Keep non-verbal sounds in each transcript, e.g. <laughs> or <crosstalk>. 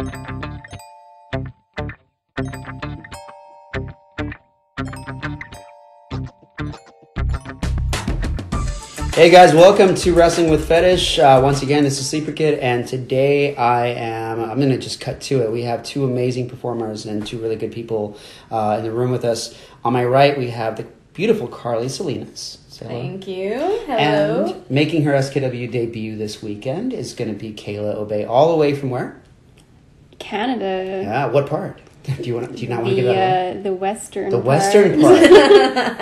Hey guys, welcome to Wrestling with Fetish. Uh, once again, this is Sleeper Kid, and today I am. I'm going to just cut to it. We have two amazing performers and two really good people uh, in the room with us. On my right, we have the beautiful Carly Salinas. Say hello. Thank you. Hello. And making her SKW debut this weekend is going to be Kayla Obey, all the way from where? Canada. Yeah, what part? <laughs> Do you want? Do you not want to the give that? away? uh, the western. The part. western <laughs> part.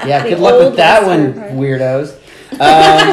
yeah, The good luck with old that one, part. weirdos. <laughs> Um,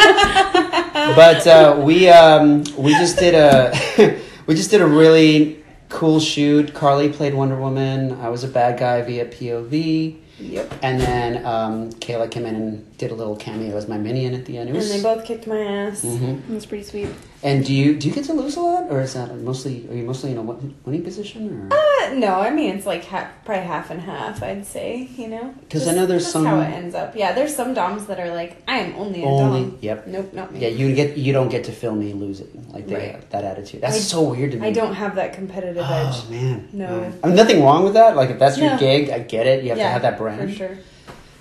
but uh, we um, we just did a we just did a really cool shoot. Carly played Wonder Woman. I was a bad guy via POV. Yep. And then um, Kayla came in and did a little cameo as my minion at the end. It And they both kicked my ass. Mhm. It was pretty sweet. And do you do you get to lose a lot, or is that mostly are you mostly in a winning position, or? Uh, no, I mean it's like half, probably half and half. I'd say, you know because I know there's some- how it ends up. Yeah, there's some doms that are like, I am only a Only- dom. yep. Nope, not me. Yeah, you get you don't get to feel me losing like they Right. that attitude. That's I- so weird to me. I don't have that competitive edge. Oh man, No. Yeah. I mean, nothing wrong with that. Like if that's your No. gig, I get it. You have yeah, to have that brand. for sure.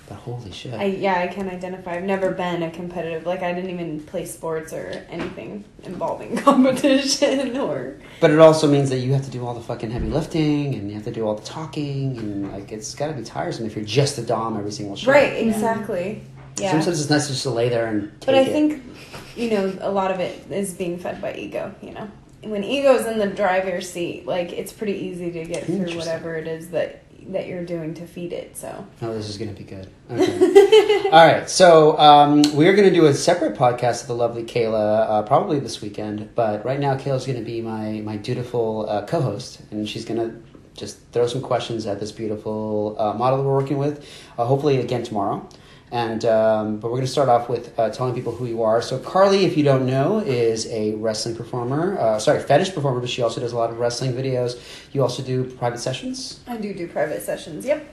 But holy shit, I yeah, I can identify. I've never been a competitive. Like I didn't even play sports or anything involving <laughs> competition or. but it also means that you have to do all the fucking heavy lifting and you have to do all the talking and like it's got to be tiresome if you're just a dom every single show. Right. Exactly. Yeah. Sometimes it's nice just to lay there and take But I it. think, you know, a lot of it is being fed by ego, you know. When ego's in the driver's seat, like it's pretty easy to get through whatever it is that that you're doing to feed it. So Oh, this is going to be good. Okay. <laughs> All right. So um, we're going to do a separate podcast with the lovely Kayla, uh, probably this weekend. But right now, Kayla's going to be my my dutiful uh, co-host, and she's going to just throw some questions at this beautiful uh, model that we're working with. Uh, hopefully, again tomorrow. And um, but we're going to start off with uh, telling people who you are. So Carly, if you don't know, is a wrestling performer. Uh, sorry, fetish performer, but she also does a lot of wrestling videos. You also do private sessions, I do do private sessions. Yep.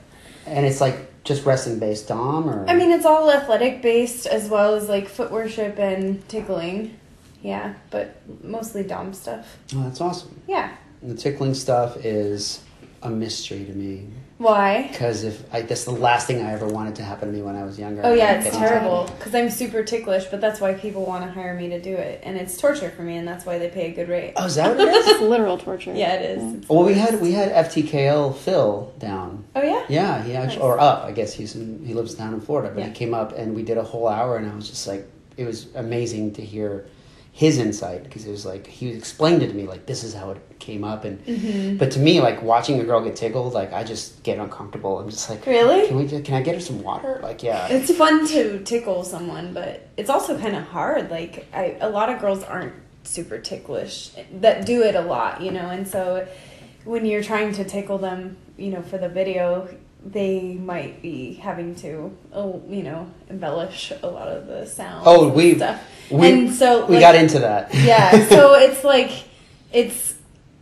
and it's like just wrestling based, Dom, or I mean, it's all athletic based as well as like foot worship and tickling. Yeah, but mostly dom stuff. Oh, that's awesome. Yeah. And the tickling stuff is a mystery to me Why? because if I, that's the last thing I ever wanted to happen to me when I was younger. Oh yeah, it's terrible because I'm super ticklish, but that's why people want to hire me to do it, and it's torture for me, and that's why they pay a good rate. Oh, is that what it is? It's <laughs> literal torture. Yeah, it is. It's well, we had we had FTKL Phil down. Oh yeah. Yeah, he actually Nice. or up. I guess he's in, he lives down in Florida, but he came up and we did a whole hour, and I was just like, it was amazing to hear his insight because it was like he explained it to me like this is how it came up and Mm-hmm. but to me like watching a girl get tickled like i just get uncomfortable i'm just like Really? can we just, can i get her some water like yeah It's fun to tickle someone, but it's also kind of hard. Like I, a lot of girls aren't super ticklish that do it a lot, you know, and so when you're trying to tickle them, you know, for the video, they might be having to, oh, you know, embellish a lot of the sound. Oh, we- stuff. We- and so we got into that <laughs> yeah so <laughs> it's like it's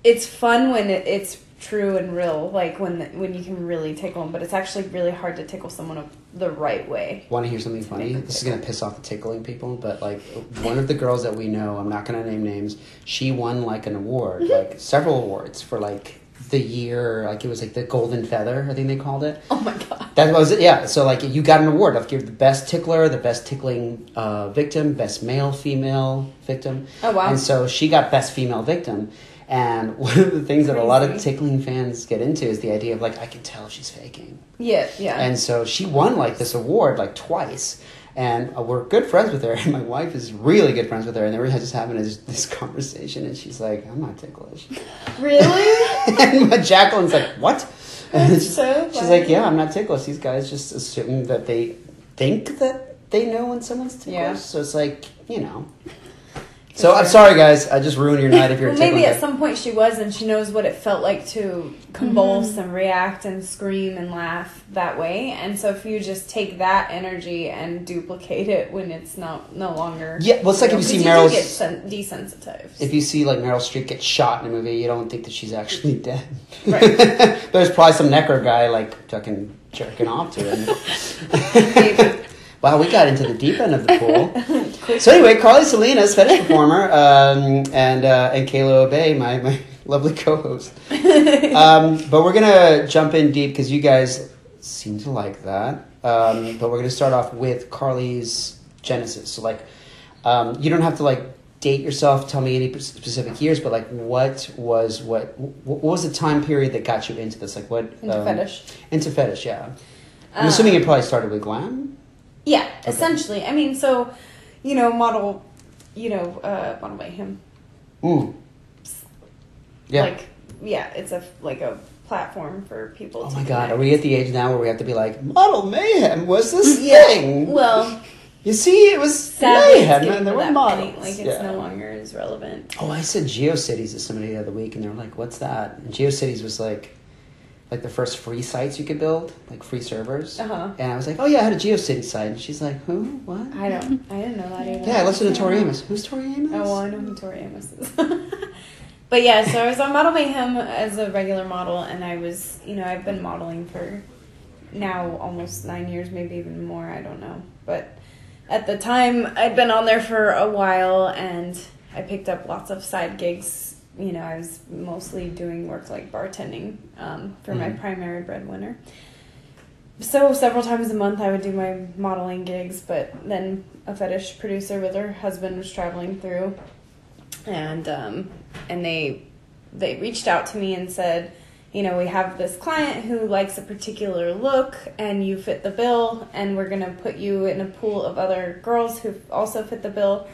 it's fun when it, it's true and real like when when you can really tickle them but it's actually really hard to tickle someone the right way Want to hear something funny? This is gonna piss off the tickling people, but like one of the girls that we know, I'm not gonna name names. She won like an award, mm-hmm. like several awards for like the year, like it was like the golden feather, I think they called it. oh my god That was it, yeah. So like you got an award. Like you're the best tickler, the best tickling uh, victim, best male, female victim. Oh, wow. And so she got best female victim. And <laughs> one of the things that a lot of tickling fans get into is the idea of like I can tell she's faking. yeah yeah And so she won like this award like twice. And uh, we're good friends with her, <laughs> and my wife is really good friends with her. And then we had just having this, <laughs> this conversation, and she's like, "I'm not ticklish," really <laughs> and my Jacqueline's like, "What?" And she's, so she's like, "Yeah, I'm not ticklish. These guys just assume that they think that they know when someone's ticklish. Yeah. So it's like, you know." So I'm sorry, guys. I just ruined your night if you're well, <laughs> maybe at guy. some point she was and she knows what it felt like to convulse mm-hmm. and react and scream and laugh that way and so if you just take that energy and duplicate it when it's not no longer Yeah, well, it's like if you see do Meryl's- get sen- desensitized If you see like Meryl Streep get shot in a movie, you don't think that she's actually <laughs> dead. Right. <laughs> There's probably some necro guy like fucking jerking off to it. Wow, we got into the deep end of the pool. <laughs> So anyway, Carly Salinas, fetish performer, um, and uh, and Kayla Obey, my my lovely co-host. Um, but we're gonna jump in deep because you guys seem to like that. Um, but we're gonna start off with Carly's genesis. So like, um, you don't have to like date yourself. Tell me any specific years, but like, what was what what was the time period that got you into this? Like, what Into um, fetish. Into fetish, yeah. I'm Uh, assuming it probably started with glam. Yeah, essentially. I mean, so, you know, model, you know, uh, model mayhem. Mm. Yeah. Like, yeah, it's a like a platform for people. To. Oh my god, connect. are we at the age now where we have to be like, model mayhem was this Yeah. thing? Well, you see, it was sadly, mayhem and there were models. point. Like, it's Yeah. no longer as relevant. Oh, I said GeoCities to somebody the other week, and they were like, "What's that?" And GeoCities was like, like the first free sites you could build, like free servers. Uh huh. And I was like, "Oh yeah, I had a GeoCities site." And she's like, "Who? What?" I don't. I didn't know that either. Yeah, I listened to Tori Amos. Who's Tori Amos? Oh, well, I know who Tori Amos is. <laughs> but yeah, so I was on Model Mayhem as a regular model, and I was, you know, I've been modeling for now almost nine years, maybe even more. I don't know, but at the time, I'd been on there for a while, and I picked up lots of side gigs. You know, I was mostly doing work like bartending um, for my Mhm. primary breadwinner. So several times a month, I would do my modeling gigs, but then a fetish producer with her husband was traveling through, and um, and they they reached out to me and said, you know, we have this client who likes a particular look, and you fit the bill, and we're gonna put you in a pool of other girls who also fit the bill,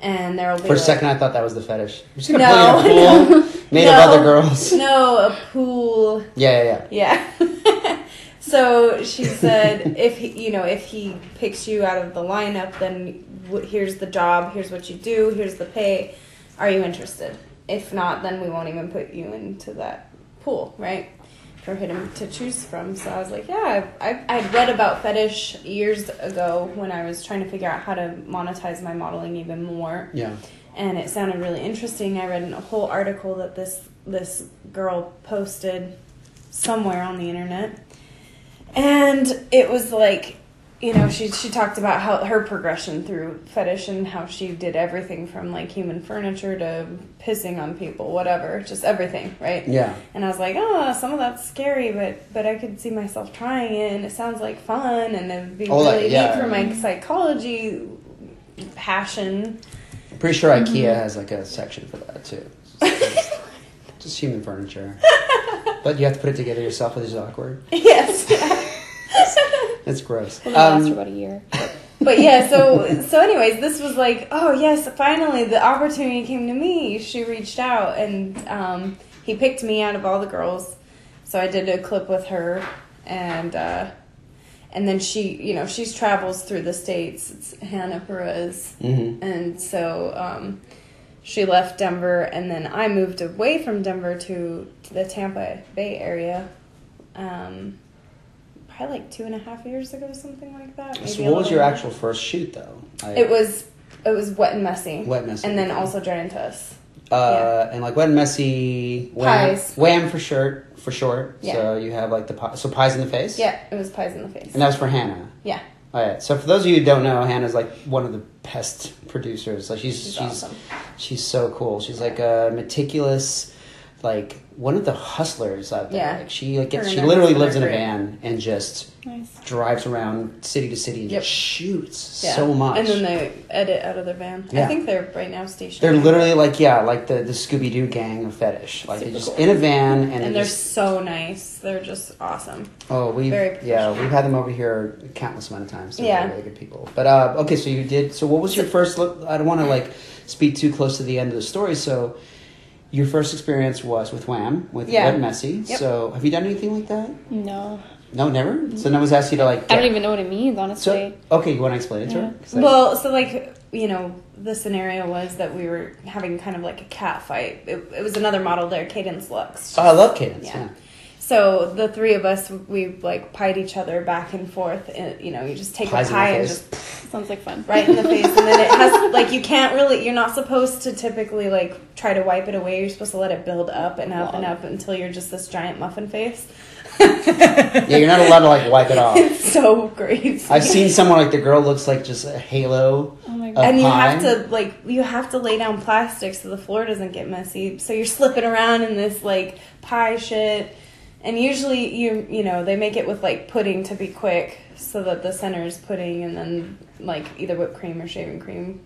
and there will be For a like- second, I thought that was the fetish. I'm just gonna No, you in a <laughs> pool made No. of other girls. <laughs> No, a pool Yeah, yeah, yeah. Yeah. <laughs> so she said, if he, you know, if he picks you out of the lineup, then here's the job, here's what you do, here's the pay. Are you interested? If not, then we won't even put you into that pool, right? For him to choose from. So I was like, yeah, I, I, I'd read about fetish years ago when I was trying to figure out how to monetize my modeling even more Yeah. and it sounded really interesting. I read a whole article that this this girl posted somewhere on the internet, and it was like, you know, she she talked about how her progression through fetish and how she did everything from like human furniture to pissing on people, whatever, just everything, right? Yeah. And I was like, oh, some of that's scary, but but I could see myself trying it, and it sounds like fun, and it'd be like, really yeah. neat for my psychology passion. I'm pretty sure Mm-hmm. IKEA has like a section for that too. Just, <laughs> just human furniture. But you have to put it together yourself, which is awkward. yes. <laughs> <laughs> It's gross. It'll last for Um, about a year. <laughs> but yeah, so so anyways, this was like, oh yes, finally the opportunity came to me. She reached out and um, he picked me out of all the girls. So I did a clip with her and uh, and then she, you know, she's travels through the states. It's Hannah Perez. mhm. And so um, she left Denver, and then I moved away from Denver to, to the Tampa Bay area. Um, probably like two and a half years ago, something like that. So maybe a what was your more. actual first shoot though? I, It was it was wet and messy, Wet Messy, and then also Giantess. Uh, and like wet and messy wham, Pies. wham for short for short. Yeah. So you have like the pie, so pies in the face. Yeah, it was pies in the face. And that was for Hannah. Yeah, All right. So for those of you who don't know, Hannah's like one of the best producers. Like she's she's, she's awesome. she's so cool. She's like a meticulous, like one of the hustlers out there. Yeah. Like she like gets, she literally lives in a van and just Nice. drives around city to city and Yep. just shoots Yeah. so much. And then they edit out of their van. Yeah. I think they're right now stationed. they're literally like yeah, like the the Scooby Doo gang of fetish. Like they're just cool. in a van and, and they they're just so nice. They're just awesome. Oh, we yeah, we've had them over here a countless amount of times. They're Yeah. really, really good people. But uh, okay, so you did. So what was your first look? I don't want to like speak too close to the end of the story. So your first experience was with Wham with Yeah. Messy. Yep. So have you done anything like that? No. No, never. So no one's asked you to like. I don't even know what it means, honestly. So okay, you want to explain it to her? I- Well, so like you know, the scenario was that we were having kind of like a cat fight. It, it was another model there, Cadence Lux. oh, I love Cadence. Yeah. Yeah. So the three of us, we like pied each other back and forth. And, you know, you just take Pies a the pie and just <laughs> Sounds like fun. right in the face, and then it has <laughs> like you can't really. You're not supposed to typically like try to wipe it away. You're supposed to let it build up and up and up until you're just this giant muffin face. <laughs> yeah, you're not allowed to like wipe it off. It's so crazy. I've seen someone like the girl looks like just a halo. Oh my of god. and you pie. have to like you have to lay down plastic so the floor doesn't get messy. So you're slipping around in this like pie shit. And usually you you know, they make it with like pudding to be quick so that the center is pudding and then like either whipped cream or shaving cream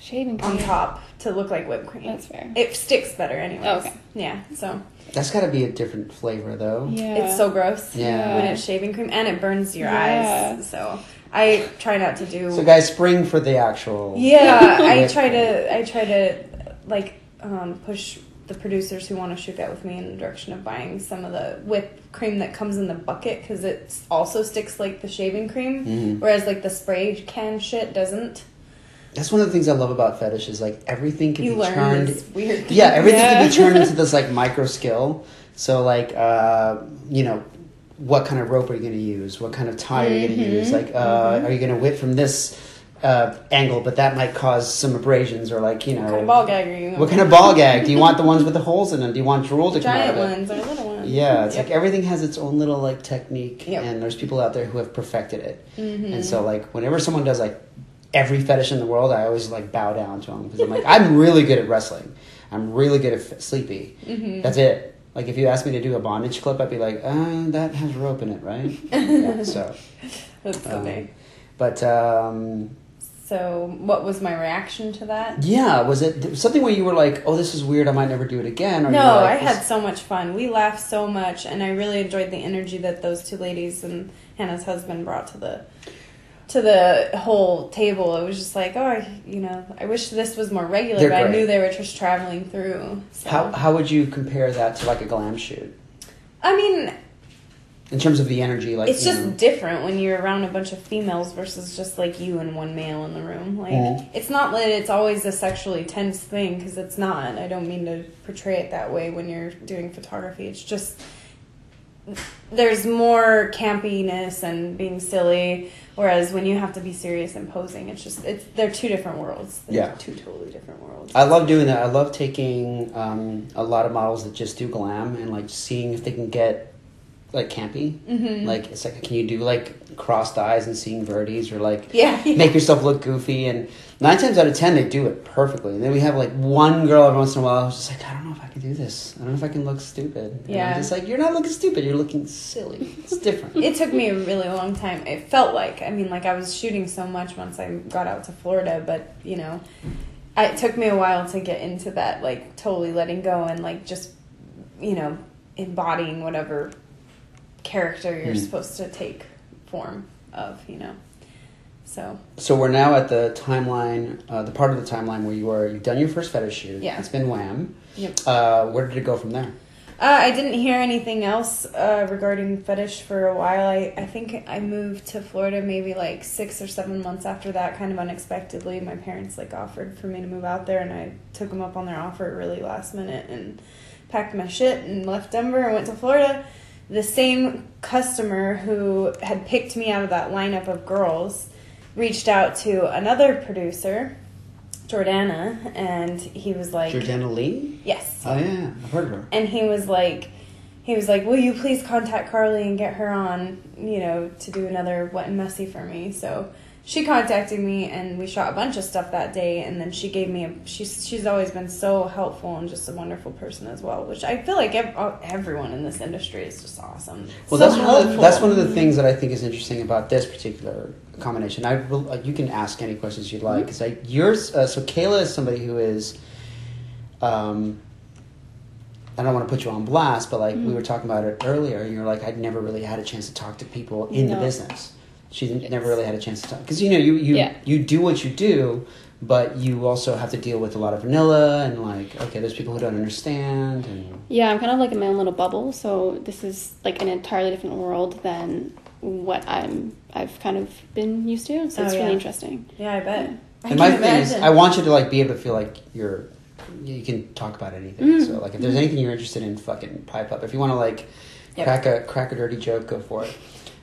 Shaving cream. on top to look like whipped cream. That's fair. It sticks better anyways. Oh, okay. Yeah, so That's got to be a different flavor though. Yeah. it's so gross. Yeah. When it's shaving cream and it burns your Yeah. eyes. So I try not to do So guys, spring for the actual. Yeah, I try cream. to I try to like um, push the producers who want to shoot that with me in the direction of buying some of the whipped cream that comes in the bucket because it also sticks like the shaving cream, Mhm. whereas like the spray can shit doesn't. That's one of the things I love about fetish is like everything can You be learn turned. this weird. Yeah, everything can be turned into <laughs> this like micro skill. So like, uh, you know, what kind of rope are you going to use? What kind of tie are you going to Mhm, use? Like, uh, mhm. are you going to whip from this uh, angle, but that might cause some abrasions, or like, you know, What kind of ball gag are you? what kind of ball gag? Do you want the ones with the holes in them? Do you want drool to come out Giant of it? ones or little ones? Yeah, it's Yep. like everything has its own little like technique, Yep. and there's people out there who have perfected it. Mhm. And so, like, whenever someone does like every fetish in the world, I always like bow down to them because I'm like, I'm really good at wrestling. I'm really good at f- sleepy. Mhm. That's it. Like, if you asked me to do a bondage clip, I'd be like, uh, that has rope in it, right? <laughs> yeah, so, That's so um, but um, So, what was my reaction to that? yeah, was it something where you were like, oh, this is weird, I might never do it again? Or No, were I had so much fun. We laughed so much, and I really enjoyed the energy that those two ladies and Hannah's husband brought to the to the whole table. It was just like, oh, I, you know, I wish this was more regular, They're but I knew they were just traveling through. So. How, how would you compare that to like a glam shoot? I mean, In terms of the energy, like, it's just know, different when you're around a bunch of females versus just like you and one male in the room. Like, Mhm. it's not that it's always a sexually tense thing because it's not. I don't mean to portray it that way when you're doing photography. It's just there's more campiness and being silly, whereas when you have to be serious and posing, it's just it's they're two different worlds. They're Yeah. two totally different worlds. I love doing that. I love taking um, a lot of models that just do glam and like seeing if they can get like campy. Mhm. Like it's like, can you do like crossed eyes and seeing verdes or like <laughs> yeah, make yourself look goofy? And nine times out of ten, they do it perfectly. And then we have like one girl every once in a while who's just like, I don't know if I can do this. I don't know if I can look stupid. And Yeah. I'm just like, you're not looking stupid. You're looking silly. It's <laughs> different. it took me a really long time. It felt like, I mean, like I was shooting so much once I got out to Florida, but you know, it took me a while to get into that, like totally letting go and like just, you know, embodying whatever character you're Hmm. supposed to take form of, you know. So So we're now at the timeline, uh, the part of the timeline where you are. You've done your first fetish shoot. Yeah. It's been wham. Yep. Uh, where did it go from there? Uh, I didn't hear anything else uh, regarding fetish for a while. I, I think I moved to Florida maybe like six or seven months after that, kind of unexpectedly. My parents like offered for me to move out there, and I took them up on their offer really last minute and packed my shit and left Denver and went to Florida. The same customer who had picked me out of that lineup of girls reached out to another producer, Jordana, and he was like, Jordana Lee? "Yes." Oh yeah, I've heard of her. and he was like he was like will you please contact carly and get her on you know to do another wet and messy for me so she contacted me and we shot a bunch of stuff that day and then she gave me a she's she's always been so helpful and just a wonderful person as well which i feel like ev- everyone in this industry is just awesome Well, so that's one, of the, that's one of the things that I think is interesting about this particular combination. I will, uh, you can ask any questions you'd like. Because I yours, uh, so Kayla is somebody who is, um, I don't want to put you on blast, but like we were talking about it earlier. and You're like, I'd never really had a chance to talk to people in the business. She didn't, never really had a chance to talk because you know you you Yeah. you do what you do, but you also have to deal with a lot of vanilla and like okay, there's people who don't understand and Yeah, I'm kind of like in my own little bubble, so this is like an entirely different world than what I'm I've kind of been used to. So Oh, it's yeah. really interesting. yeah i bet I and my can thing is. I want you to like be able to feel like you're, you can talk about anything. Mm. So like, if there's anything you're interested in, fucking pipe up. If you want to like Yep. crack a crack a dirty joke, go for it.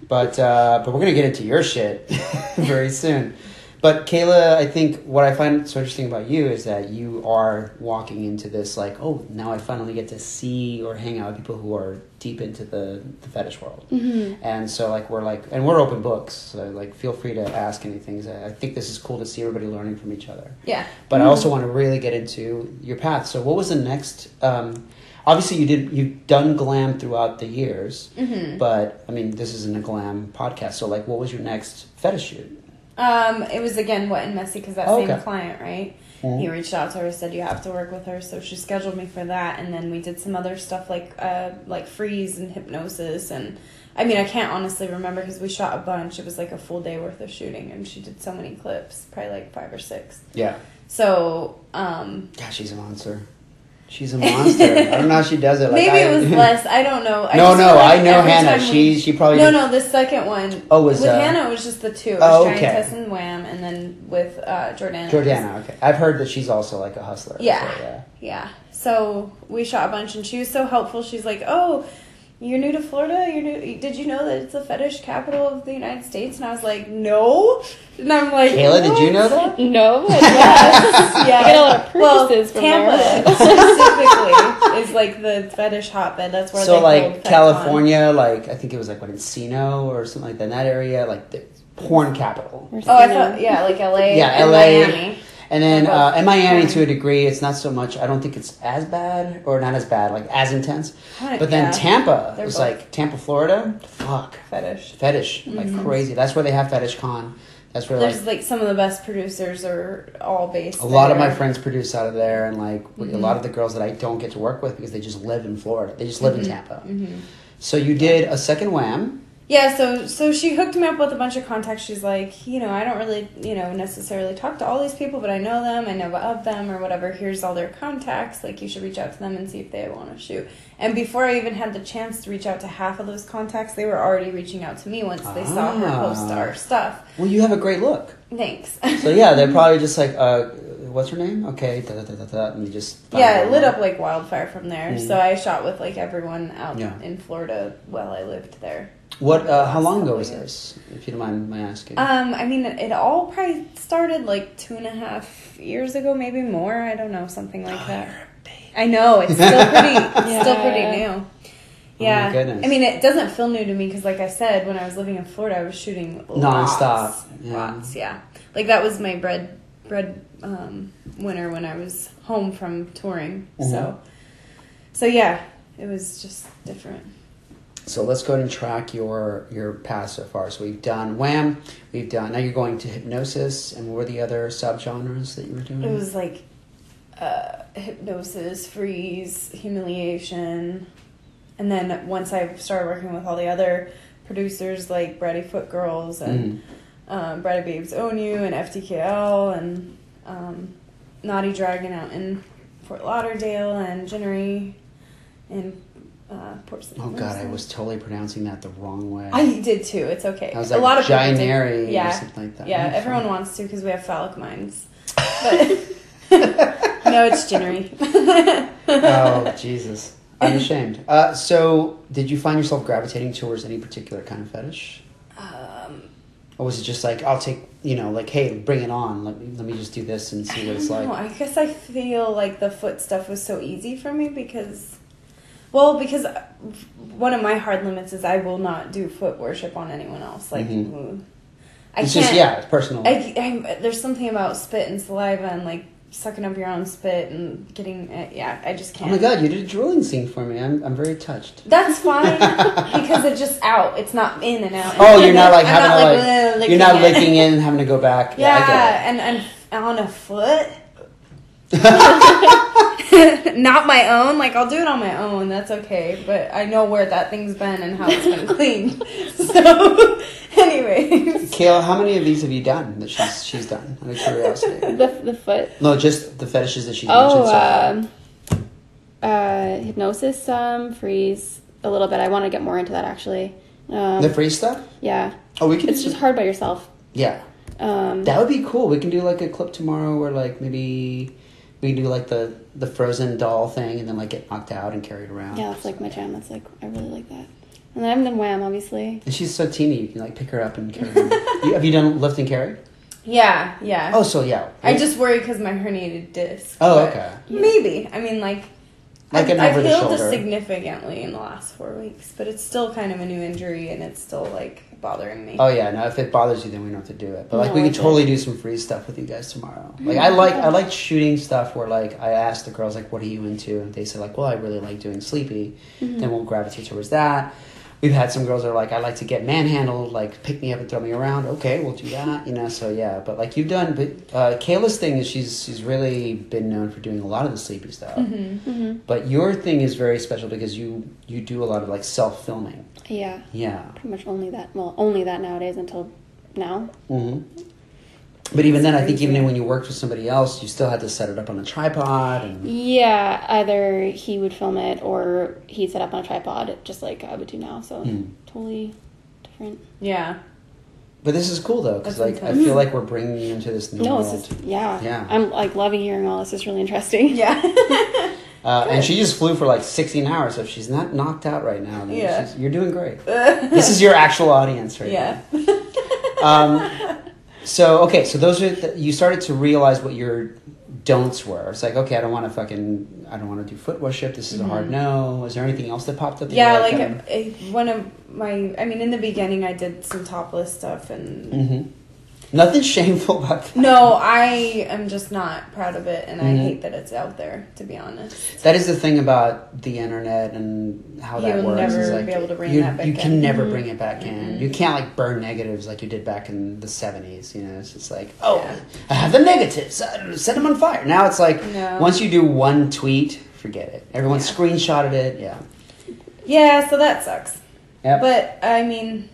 But uh, but we're gonna get into your shit <laughs> very soon. but Kayla, I think what I find so interesting about you is that you are walking into this like, oh, now I finally get to see or hang out with people who are deep into the, the fetish world. Mm-hmm. And so like we're like, and we're open books. So like, feel free to ask anything. I I think this is cool to see everybody learning from each other. Yeah. But I also want to really get into your path. So what was the next? Um, obviously, you did you've done glam throughout the years, hmm but I mean, this isn't a glam podcast. So like, what was your next fetish shoot? Um, it was again wet and messy because that Oh, same okay. client, right? Mhm. He reached out to her, said you have to work with her, so she scheduled me for that, and then we did some other stuff like uh like freeze and hypnosis, and I mean I can't honestly remember because we shot a bunch. It was like a full day worth of shooting, and she did so many clips, probably like five or six. Yeah. So um, God, she's a monster. She's a monster. I don't know how she does it. Like, maybe I, it was less. I don't know. I no, no, I know Hannah. She she probably No, no, the second one. Oh, was, with uh, Hannah? It was just the two. It was Oh, Giant okay. Tess and Wham, and then with uh, Jordana. Jordana. Okay, I've heard that she's also like a hustler. Yeah. So, yeah. Yeah. So we shot a bunch, and she was so helpful. She's like, "Oh, you're new to Florida. You're new. Did you know that it's the fetish capital of the United States?" And I was like, "No." And I'm like, Kayla, did you know that? <laughs> No, but <laughs> yes. Yeah. I get a lot of well, purchases from Tampa there. <laughs> specifically is like the fetish hotbed. That's where So they like hold FetCon. California, like I think it was like what Encino or something like that. In that area, like the porn capital. Or Oh, I thought yeah, like LA Yeah, LA. Miami. And then uh, in Miami, to a degree, it's not so much. I don't think it's as bad, or not as bad, like as intense. But then Yeah. Tampa, They're it's both. like Tampa, Florida. Fuck, fetish. fetish, like crazy. That's where they have fetish con. That's where Mm-hmm. There's like like some of the best producers are all based. a lot of my friends produce out of there, and like a Mm-hmm. lot of the girls that I don't get to work with because they just live in Florida. They just live in Tampa. Mhm. So you did a second wham. Yeah, so so she hooked me up with a bunch of contacts. She's like, you know, I don't really, you know, necessarily talk to all these people, but I know them, I know of them or whatever. Here's all their contacts. Like you should reach out to them and see if they want to shoot. And before I even had the chance to reach out to half of those contacts, they were already reaching out to me once they saw her Ah. post our stuff. Well, you have a great look. Thanks. So yeah, they're <laughs> probably just like, uh, what's her name? Okay, da, da, da, da, da, and you just yeah, it lit up like wildfire from there. Mhm. So I shot with like everyone out Yeah. in Florida while I lived there. What? Uh, how long ago was this? If you don't mind my asking. Um, I mean, it all probably started like two and a half years ago, maybe more. I don't know, something like Oh, that. I know it's still <laughs> pretty, <laughs> it's still pretty new. Yeah, Oh goodness. I mean, it doesn't feel new to me because, like I said, when I was living in Florida, I was shooting lots, Nonstop, yeah. Lots, yeah. Like that was my bread bread um, winter when I was home from touring. Mhm. So, so yeah, it was just different. So let's go ahead and track your your path so far. So we've done wham, we've done. Now you're going to hypnosis, and what were the other subgenres that you were doing? It was like uh, hypnosis, freeze, humiliation, and then once I started working with all the other producers like Bratty Foot Girls and Mhm. um, Bratty Babes Own You and FTKL and um, Naughty Dragon out in Fort Lauderdale and Ginnery in uh, St. Oh god, I was totally pronouncing that the wrong way. I did too. It's okay. I was a lot of people. Ginary Yeah. or something like that. Yeah, everyone fun. wants to because we have phallic minds. <laughs> But <laughs> no, it's Ginnery. <laughs> oh Jesus, I'm ashamed. Uh, so did you find yourself gravitating towards any particular kind of fetish, um, or was it just like I'll take you know like hey bring it on let me let me just do this and see what it's don't like. I guess I feel like the foot stuff was so easy for me because, well, because one of my hard limits is I will not do foot worship on anyone else. Like, Mhm. mm, I It's can't. just yeah, it's personal. I, I, there's something about spit and saliva and like sucking up your own spit and getting uh, yeah. I just can't. Oh my god, you did a drooling scene for me. I'm I'm very touched. That's fine <laughs> because it's just out. It's not in and out. Oh, you're not like having not, to like, like you're not licking in and having to go back. Yeah, Yeah, it. and and on a foot. <laughs> <laughs> Not my own. Like I'll do it on my own. That's okay. But I know where that thing's been and how it's been cleaned. <laughs> So, <laughs> anyways, Kayla, how many of these have you done that she's she's done? Out of curiosity. The, the foot. No, just the fetishes that she's mentioned Oh, so far. um, uh, hypnosis, some freeze a little bit. I want to get more into that actually. Um, the freeze stuff? yeah, Oh, we can. it's just hard by yourself. Yeah, Um, that would be cool. We can do like a clip tomorrow where like maybe we do like the the frozen doll thing and then like get knocked out and carried around. yeah, that's like my jam. That's like I really like that. And then I haven't done Wham, obviously. And she's so teeny, you can like pick her up and carry her. <laughs> you, have you done lift and carry? Yeah, yeah. Oh, so yeah. I just worry because my herniated disc. Oh, okay. Maybe. I mean, like, Like I've, an I've healed shoulder. significantly in the last four weeks, but it's still kind of a new injury and it's still like bothering me. Oh yeah, no. If it bothers you, then we don't have to do it. But like, No, we could totally do some free stuff with you guys tomorrow. Mm-hmm. Like, I like I like shooting stuff where like I ask the girls like, "What are you into?" And they say like, "Well, I really like doing sleepy." Mm-hmm. Then we'll gravitate towards that. We've had some girls that are like, "I like to get manhandled, like pick me up and throw me around." Okay, we'll do that. You know, so yeah. But like you've done, but uh, Kayla's thing is she's she's really been known for doing a lot of the sleepy stuff. hmm But your thing is very special because you you do a lot of like self filming. Yeah, Yeah. pretty much only that. Well, only that nowadays until now. hmm But even then, I think even when you worked with somebody else, you still had to set it up on a tripod. And Yeah, either he would film it or he'd set up on a tripod, just like I would do now. So Hmm. totally different. Yeah. but this is cool though, because That's like I feel like we're bringing you into this new No, world. it's just yeah. Yeah. I'm like loving hearing all this. It's really interesting. Yeah. <laughs> uh, and she just flew for like 16 hours, so if she's not knocked out right now, then Yeah. she's, you're doing great. <laughs> this is your actual audience right yeah. now. Um, so okay, so those are the, you started to realize what your don'ts were. It's like okay, I don't want to fucking I don't want to do foot worship. This is a hard no. Is there anything else that popped up? that Mm-hmm. Yeah, were like um, one of my, I mean, in the beginning, I did some topless stuff, and mhm. Nothing shameful about that. no, I am just not proud of it, and I Mhm. hate that it's out there. To be honest, That is the thing about the internet and how that You'll works. never is like be able to bring you, that back you can in. never Mhm. bring it back in. Mhm. You can't like burn negatives like you did back in the seventies. You know, it's just like, oh, Yeah. I have the negatives. Set them on fire. Now it's like No. once you do one tweet, forget it. Everyone Yeah. screenshotted it. Yeah. yeah, so that sucks. Yep. But I mean,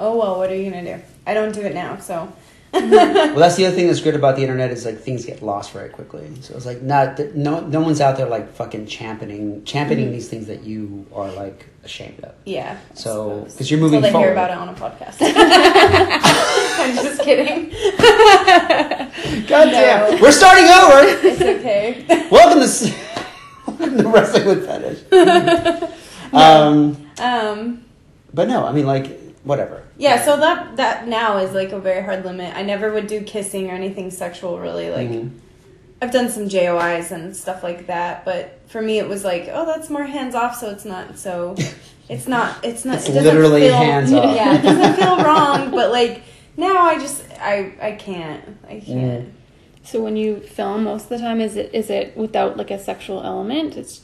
oh well, what are you gonna do? I don't do it now, so well, that's the other thing that's good about the internet is like things get lost very quickly. So it's like not no no one's out there like fucking championing championing Mm-hmm. these things that you are like ashamed of. yeah. So because you're moving Until they forward. hear about it on a podcast. <laughs> I'm just kidding. <laughs> God damn, No. we're starting over. It's okay. <laughs> Welcome to, welcome to Wrestling with Fetish. um, Um, but no, I mean, like, whatever. yeah, so that that now is like a very hard limit. I never would do kissing or anything sexual really. Like Mhm. I've done some JOIs and stuff like that, but for me it was like, oh, that's more hands off, so it's not so. <laughs> It's not. It's not. It's it doesn't literally feel, hands off. <laughs> Yeah, it doesn't <laughs> feel wrong, but like now I just I I can't I can't. So when you film, most of the time, is it is it without like a sexual element? It's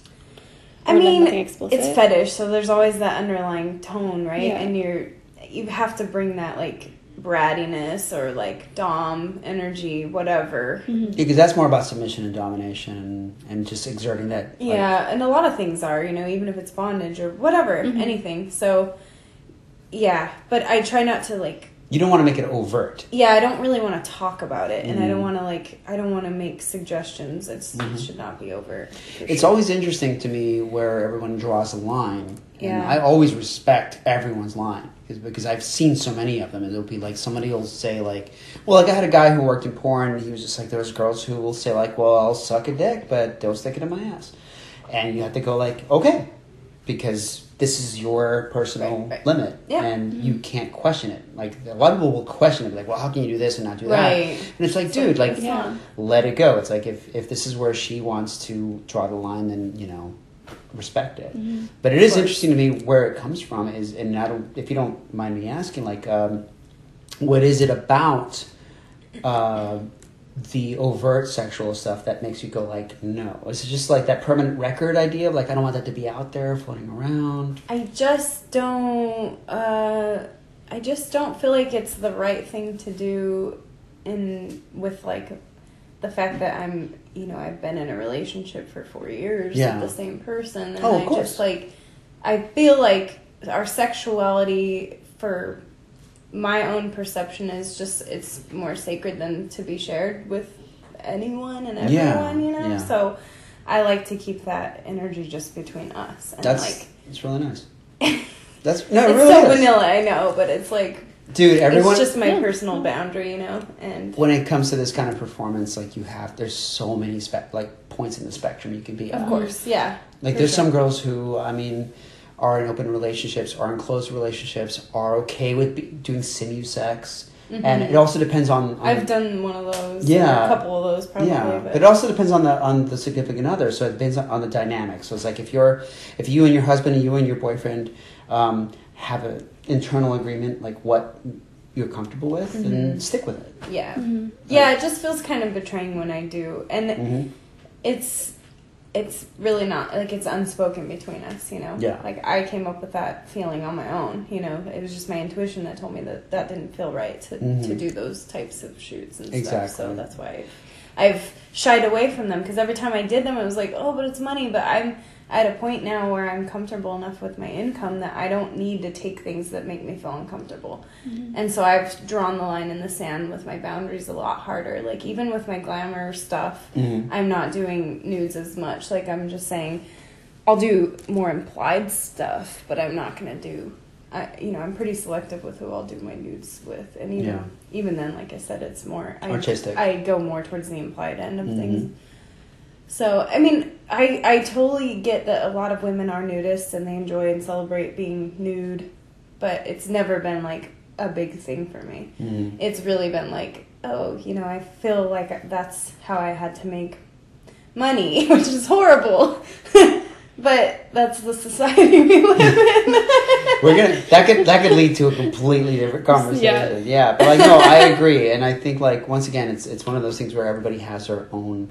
I mean, it's fetish, so there's always that underlying tone, right? Yeah. And you're you have to bring that like brattiness or like dom energy, whatever. Mhm. Because that's more about submission and domination and just exerting that. like- Yeah, and a lot of things are, you know, even if it's bondage or whatever, Mhm. anything. So, yeah, but I try not to like. you don't want to make it overt. Yeah, I don't really want to talk about it, and I Mm. don't want to like. I don't want to make suggestions. It's it should not be over. It's sure. always interesting to me where everyone draws a line. And I always respect everyone's line because, because I've seen so many of them. It'll be like somebody will say like, well, like I had a guy who worked in porn. He was just like, there's girls who will say like, well, I'll suck a dick, but don't stick it in my ass. And you have to go like, okay, because this is your personal Right, right. limit, Yeah. and you can't question it. Like a lot of people will question it, like, well, how can you do this and not do that? Right. And it's like, dude, like, Yeah. let it go. It's like if if this is where she wants to draw the line, then you know, respect it. Mm-hmm. But it is interesting to me where it comes from. Is and I don't if you don't mind me asking, like, um, what is it about uh, the overt sexual stuff that makes you go like, no? Is it just like that permanent record idea of like I don't want that to be out there floating around? I just don't. Uh, I just don't feel like it's the right thing to do, in with like the fact that I'm, you know, I've been in a relationship for four years Yeah. with the same person, and Oh, I course. just like, I feel like our sexuality for my own perception is just it's more sacred than to be shared with anyone and everyone, Yeah, you know. yeah. So I like to keep that energy just between us, and That's like. it's really nice. <laughs> That's no, it it's really so is. vanilla, I know, but it's like dude. Everyone, it's just my Yeah. personal boundary, you know. And when it comes to this kind of performance, like you have, there's so many spec, like points in the spectrum you can be. of at. course, yeah. Like there's sure. some girls who, I mean, are in open relationships, are in closed relationships, are okay with be, doing simu sex, and it also depends on. on Mm-hmm. I've done one of those. Yeah. a couple of those probably. yeah, but, but it also depends on the on the significant other. So it depends on, on the dynamic. So it's like if you're if you and your husband and you and your boyfriend um, have an internal agreement, like what you're comfortable with, Mm-hmm. then stick with it. yeah, Mhm. yeah. It just feels kind of betraying when I do, and hmm it's it's really not like it's unspoken between us. You know. Yeah. Like I came up with that feeling on my own. You know, it was just my intuition that told me that that didn't feel right to Mhm. to do those types of shoots and Exactly. stuff. So that's why I've shied away from them because every time I did them, it was like, oh, but it's money. But I'm at a point now where I'm comfortable enough with my income that I don't need to take things that make me feel uncomfortable. And so I've drawn the line in the sand with my boundaries a lot harder. Like even with my glamour stuff, hmm I'm not doing nudes as much. Like I'm just saying, I'll do more implied stuff, but I'm not gonna do. I, you know, I'm pretty selective with who I'll do my nudes with, and even Yeah. even then, like I said, it's more I, Artistic. I go more towards the implied end of Mhm. things. So I mean, I I totally get that a lot of women are nudists and they enjoy and celebrate being nude, but it's never been like a big thing for me hmm it's really been like, oh, you know, I feel like that's how I had to make money, <laughs> which is horrible. <laughs> but that's the society we live in. <laughs> We're gonna that could that could lead to a completely different conversation. Yeah. Yeah. but like no, I agree, and I think like once again, it's it's one of those things where everybody has their own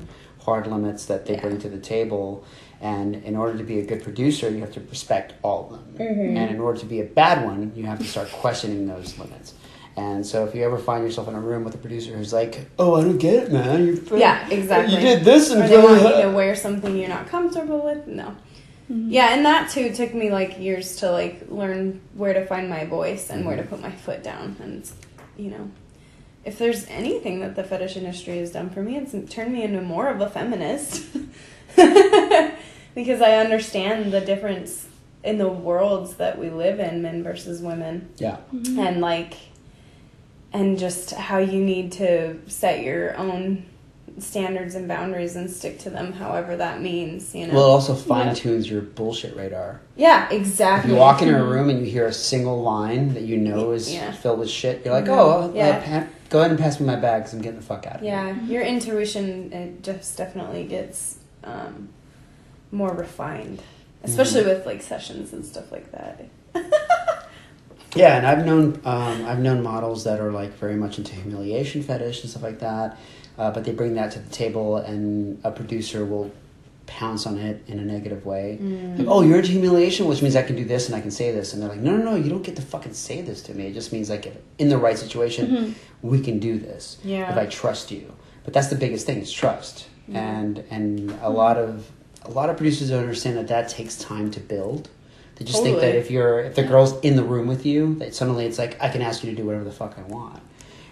hard limits that they Yeah. bring to the table, and in order to be a good producer, you have to respect all of them, Mm-hmm. and in order to be a bad one, you have to start questioning those limits. And so, if you ever find yourself in a room with a producer who's like, "Oh, I don't get it, man. You're, Yeah, exactly. You did this and or they want you to wear something you're not comfortable with. No. Yeah, and that too took me like years to like learn where to find my voice and where to put my foot down. And you know, if there's anything that the fetish industry has done for me, it's turned me into more of a feminist <laughs> because I understand the difference in the worlds that we live in, men versus women yeah, and like and just how you need to set your own standards and boundaries and stick to them however that means you know well, it also fine tunes your bullshit radar. yeah If exactly you walk into a room and you hear a single line that you know is Yeah. filled with shit, you're like, Mhm. oh, Yeah. uh, pa- go ahead and pass me my bag because I'm getting the fuck out of yeah here. Yeah, your intuition it just definitely gets um, more refined especially Mm-hmm. with like sessions and stuff like that <laughs> Yeah, and I've known um, I've known models that are like very much into humiliation fetish and stuff like that, uh, but they bring that to the table, and a producer will pounce on it in a negative way. Mm. Like, oh, you're into humiliation, which means I can do this and I can say this, and they're like, no, no, no, you don't get to fucking say this to me. It just means like if in the right situation, we can do this Yeah. if I trust you. But that's the biggest thing is trust, and and a lot of a lot of producers don't understand that that takes time to build. They just think that if you're if the girl's in the room with you, that suddenly it's like I can ask you to do whatever the fuck I want.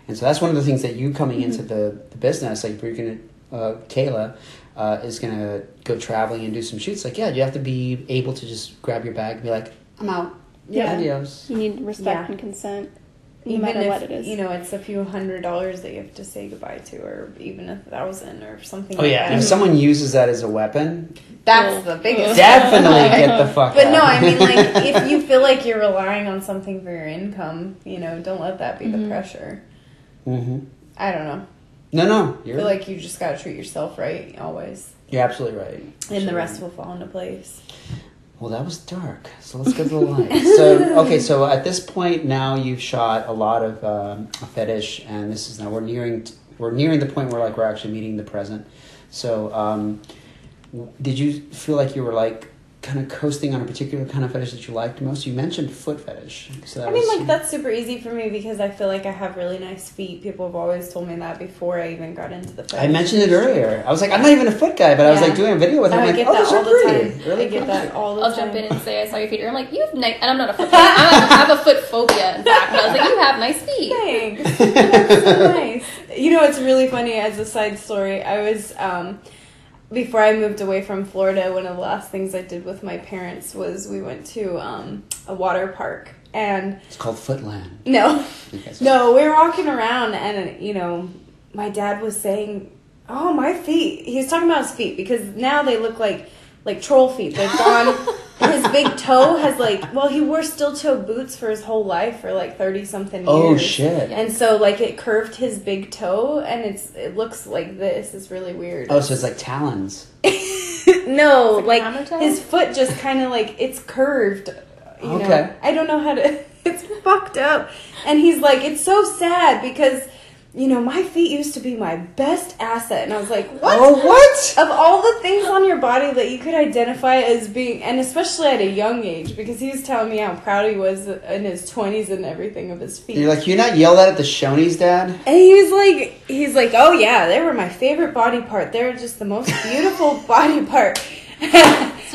And so that's one of the things that you coming into the, the business, like you're gonna uh, Kayla uh, is gonna go traveling and do some shoots. Like yeah, you have to be able to just grab your bag and be like, I'm out. Yeah. Adios. You need respect Yeah. and consent, no even matter if what it is. you know it's a few hundred dollars that you have to say goodbye to or even a thousand or something Oh like yeah, that. and if someone uses that as a weapon, that's Well, the biggest <laughs> definitely <laughs> get the fuck But out. no, I mean, like, <laughs> if you feel like you're relying on something for your income, you know, don't let that be the Mhm. pressure. hmm I don't know. No, no, I feel like you just gotta treat yourself right, always. you're absolutely right. And the rest right. will fall into place. Well, that was dark. So let's go to the light. so <laughs> okay, so at this point now you've shot a lot of um, fetish, and this is now we're nearing we're nearing the point where like we're actually meeting the present. So um, w- did you feel like you were like kind of coasting on a particular kind of fetish that you liked most? You mentioned foot fetish. So that I mean, was, like, that's super easy for me because I feel like I have really nice feet. People have always told me that before I even got into the fetish. I mentioned it earlier. I was like, I'm not even a foot guy, but I was like doing a video with him. Oh, I'm like, get oh, that those all are the pretty. time. Really I get comfy. that all the I'll time. jump in and say I saw your feet. I'm like, you have nice, and I'm not a foot. <laughs> guy. I'm a, I have a foot phobia, in fact. But I was like, you have nice feet. Thanks. <laughs> That's so nice. You know, it's really funny as a side story. I was um, before I moved away from Florida. One of the last things I did with my parents was we went to um, a water park, and It's called Footland. no, <laughs> no, we were walking around, and you know, my dad was saying, "Oh, my feet." He was talking about his feet because now they look like like troll feet. They've gone. <laughs> his big toe has like well he wore steel toe boots for his whole life for like 30 something years Oh shit. and so like it curved his big toe and it's it looks like this it's really weird Oh, so it's like talons. <laughs> no It's like like a hammer toe? his foot just kind of like it's curved you Okay. know i don't know how to <laughs> it's fucked up and he's like it's so sad because you know my feet used to be my best asset and i was like what Oh what? of all the things on your body that you could identify as being, and especially at a young age, because he was telling me how proud he was in his twenties and everything of his feet. You're like you're not yelled at at the Shoney's, Dad. and he was like, he's like, oh yeah, they were my favorite body part. They're just the most beautiful <laughs> body part. So you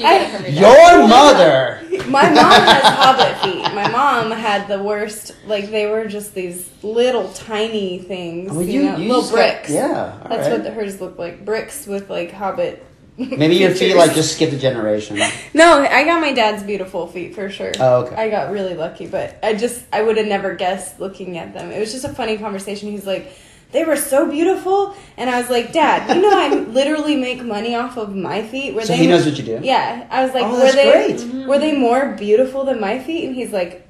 get it I- from your mother. my mom has hobbit feet. My mom had the worst. Like they were just these little tiny things, Well, you, know, little just got- bricks. yeah. all That's right. what hers looked like. Bricks with like hobbit. <laughs> Maybe your feet like just skipped a generation. <laughs> No, I got my dad's beautiful feet for sure. Oh, okay. I got really lucky, but I just I would have never guessed looking at them. It was just a funny conversation. He's like, "They were so beautiful," and I was like, "Dad, you know I <laughs> literally make money off of my feet." Were So they? he knows what you do. Yeah, I was like, Oh, "Were that's they? great. Were they more beautiful than my feet?" And he's like,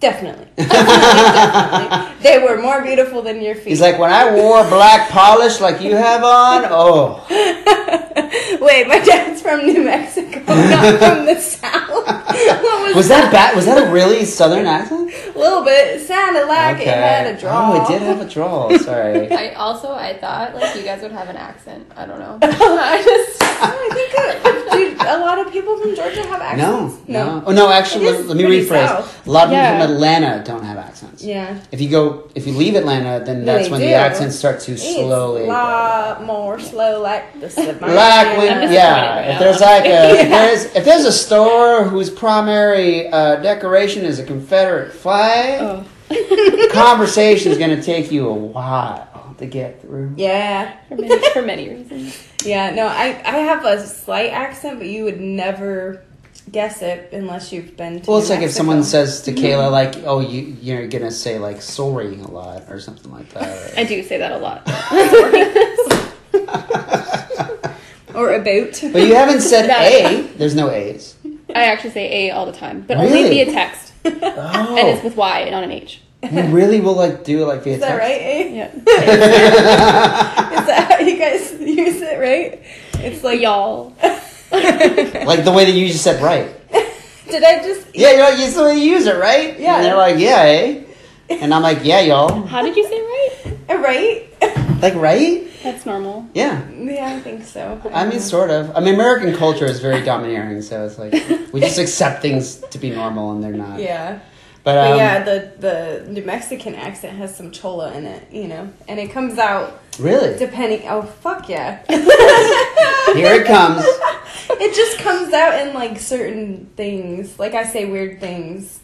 "Definitely, definitely, <laughs> definitely. They were more beautiful than your feet." He's like, when I wore black polish like you have on, oh, <laughs> "Wait, my dad's from New Mexico, not from the <laughs> South." what was that bad? Was that a really southern accent? A little bit. It sounded like it had a draw. Oh, it did have a draw. Sorry. I also I thought like you guys would have an accent. I don't know. I just I think dude, a lot of people from Georgia have accents. No, accents. no. Oh no, actually, let, let me rephrase. south. A lot of people Yeah. from Atlanta don't have accents. Yeah. If you go, if you leave Atlanta, then that's They when do. the accents start to It's slowly. a lot more slow like the <laughs> Like when, yeah, if there's like a <laughs> if there's if there's a store whose primary uh, decoration is a Confederate flag, oh, <laughs> conversation is going to take you a while to get through. Yeah. for many for many reasons. Yeah. No, I I have a slight accent, but you would never guess it unless you've been to Well, it's New like if Mexico. someone says to Kayla, like, "Oh, you you're gonna say like sorry a lot" or something like that. I do say that a lot. <laughs> or about. But you haven't said <laughs> That- a. There's no a's. I actually say A all the time, but Really? only via text, Oh, <laughs> and it's with Y, and not an H. you really will like do it like via Is that text? right? Eh? Yeah, Is that how you guys use it? Right? It's like y'all. <laughs> like the way that you just said right. <laughs> Did I just? Yeah, you know, it's the way you use it, right? Yeah. And they're like, yeah, eh? And I'm like, yeah, y'all. How did you say right? Right? <laughs> Like, right? That's normal. Yeah. yeah, I think so. I mean, sort of. I mean, American culture is very domineering, so it's like we just accept things to be normal, and they're not. Yeah. But, But um, yeah, the the New Mexican accent has some chola in it, you know, and it comes out really, depending. Oh fuck yeah! <laughs> here it comes. <laughs> it just comes out in like certain things. Like I say weird things.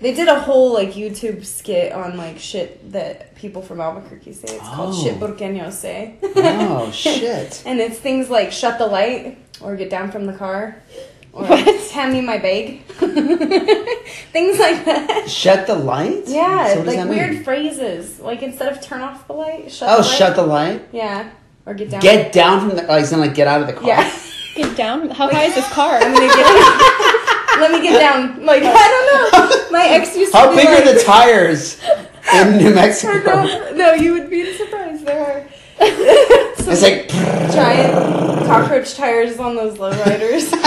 They did a whole like YouTube skit on like shit that people from Albuquerque say. It's called Oh. shit burqueños say. Oh <laughs> shit! and it's things like shut the light or get down from the car or What? <laughs> hand me my bag. <laughs> things like that. Shut the light. Yeah, So like weird mean? phrases. Like instead of turn off the light, shut Oh, the light. shut the light. Yeah, or get down. Get down from the. Like, it's not like get out of the car. Yeah, <laughs> Get down. How high is this car? I'm gonna get. Out. Let me get down. Like I don't know. My ex used to How be big like, are the tires in New Mexico? no, no, you would be surprised. There are. It's like. giant cockroach tires on those lowriders. <laughs>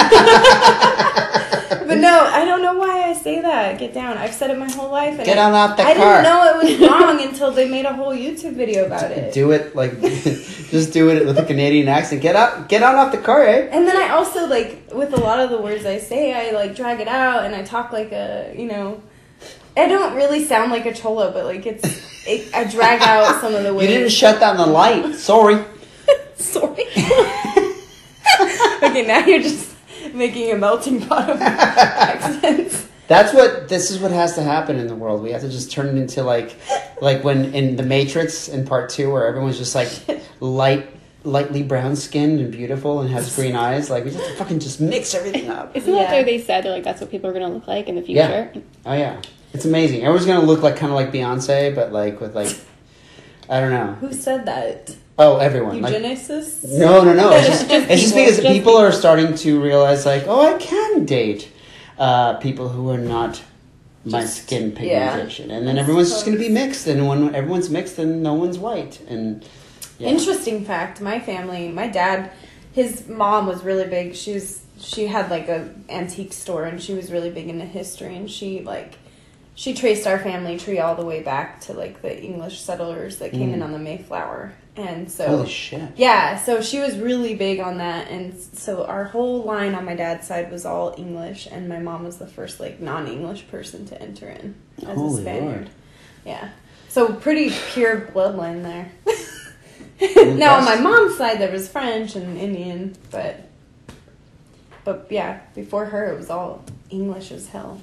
but no, I don't know why I say that. Get down. I've said it my whole life. And Get on off the I car. I didn't know it was wrong until they made a whole YouTube video about it. Do it like, <laughs> just do it with a Canadian accent. Get up, get on off the car, eh? And then I also like with a lot of the words I say, I like drag it out and I talk like a you know. I don't really sound like a cholo, but like it's it, I drag out some of the words. <laughs> You didn't shut down the light. Sorry. Sorry. <laughs> okay, now you're just making a melting pot of accents. <laughs> That's what this is what has to happen in the world. We have to just turn it into like like when in the Matrix in part two where everyone's just like light lightly brown skinned and beautiful and has green eyes. Like we just fucking just mix everything up. Isn't Yeah. that what they said? They're like, that's what people are gonna look like in the future. Yeah. future. Oh yeah. It's amazing. Everyone's gonna look like kinda like Beyonce, but like with like I don't know. Who said that? Oh everyone. Like? No, no, no. It's just, Just it's just because Just people are starting to realize, like, oh, I can date uh, people who are not my skin yeah. pigmentation, and then everyone's just going to be mixed, and when everyone's mixed, then no one's white, and yeah. Interesting fact: my family, my dad, his mom was really big. She was she had like a antique store, and she was really big into history. And she like she traced our family tree all the way back to like the English settlers that came in Mm. on the Mayflower. And so Holy shit! yeah, so she was really big on that, and so our whole line on my dad's side was all English, and my mom was the first like non-English person to enter in as Holy a Spaniard. Lord. Yeah, so pretty pure bloodline there. <laughs> now on my mom's side there was French and Indian, but but yeah, before her it was all English as hell.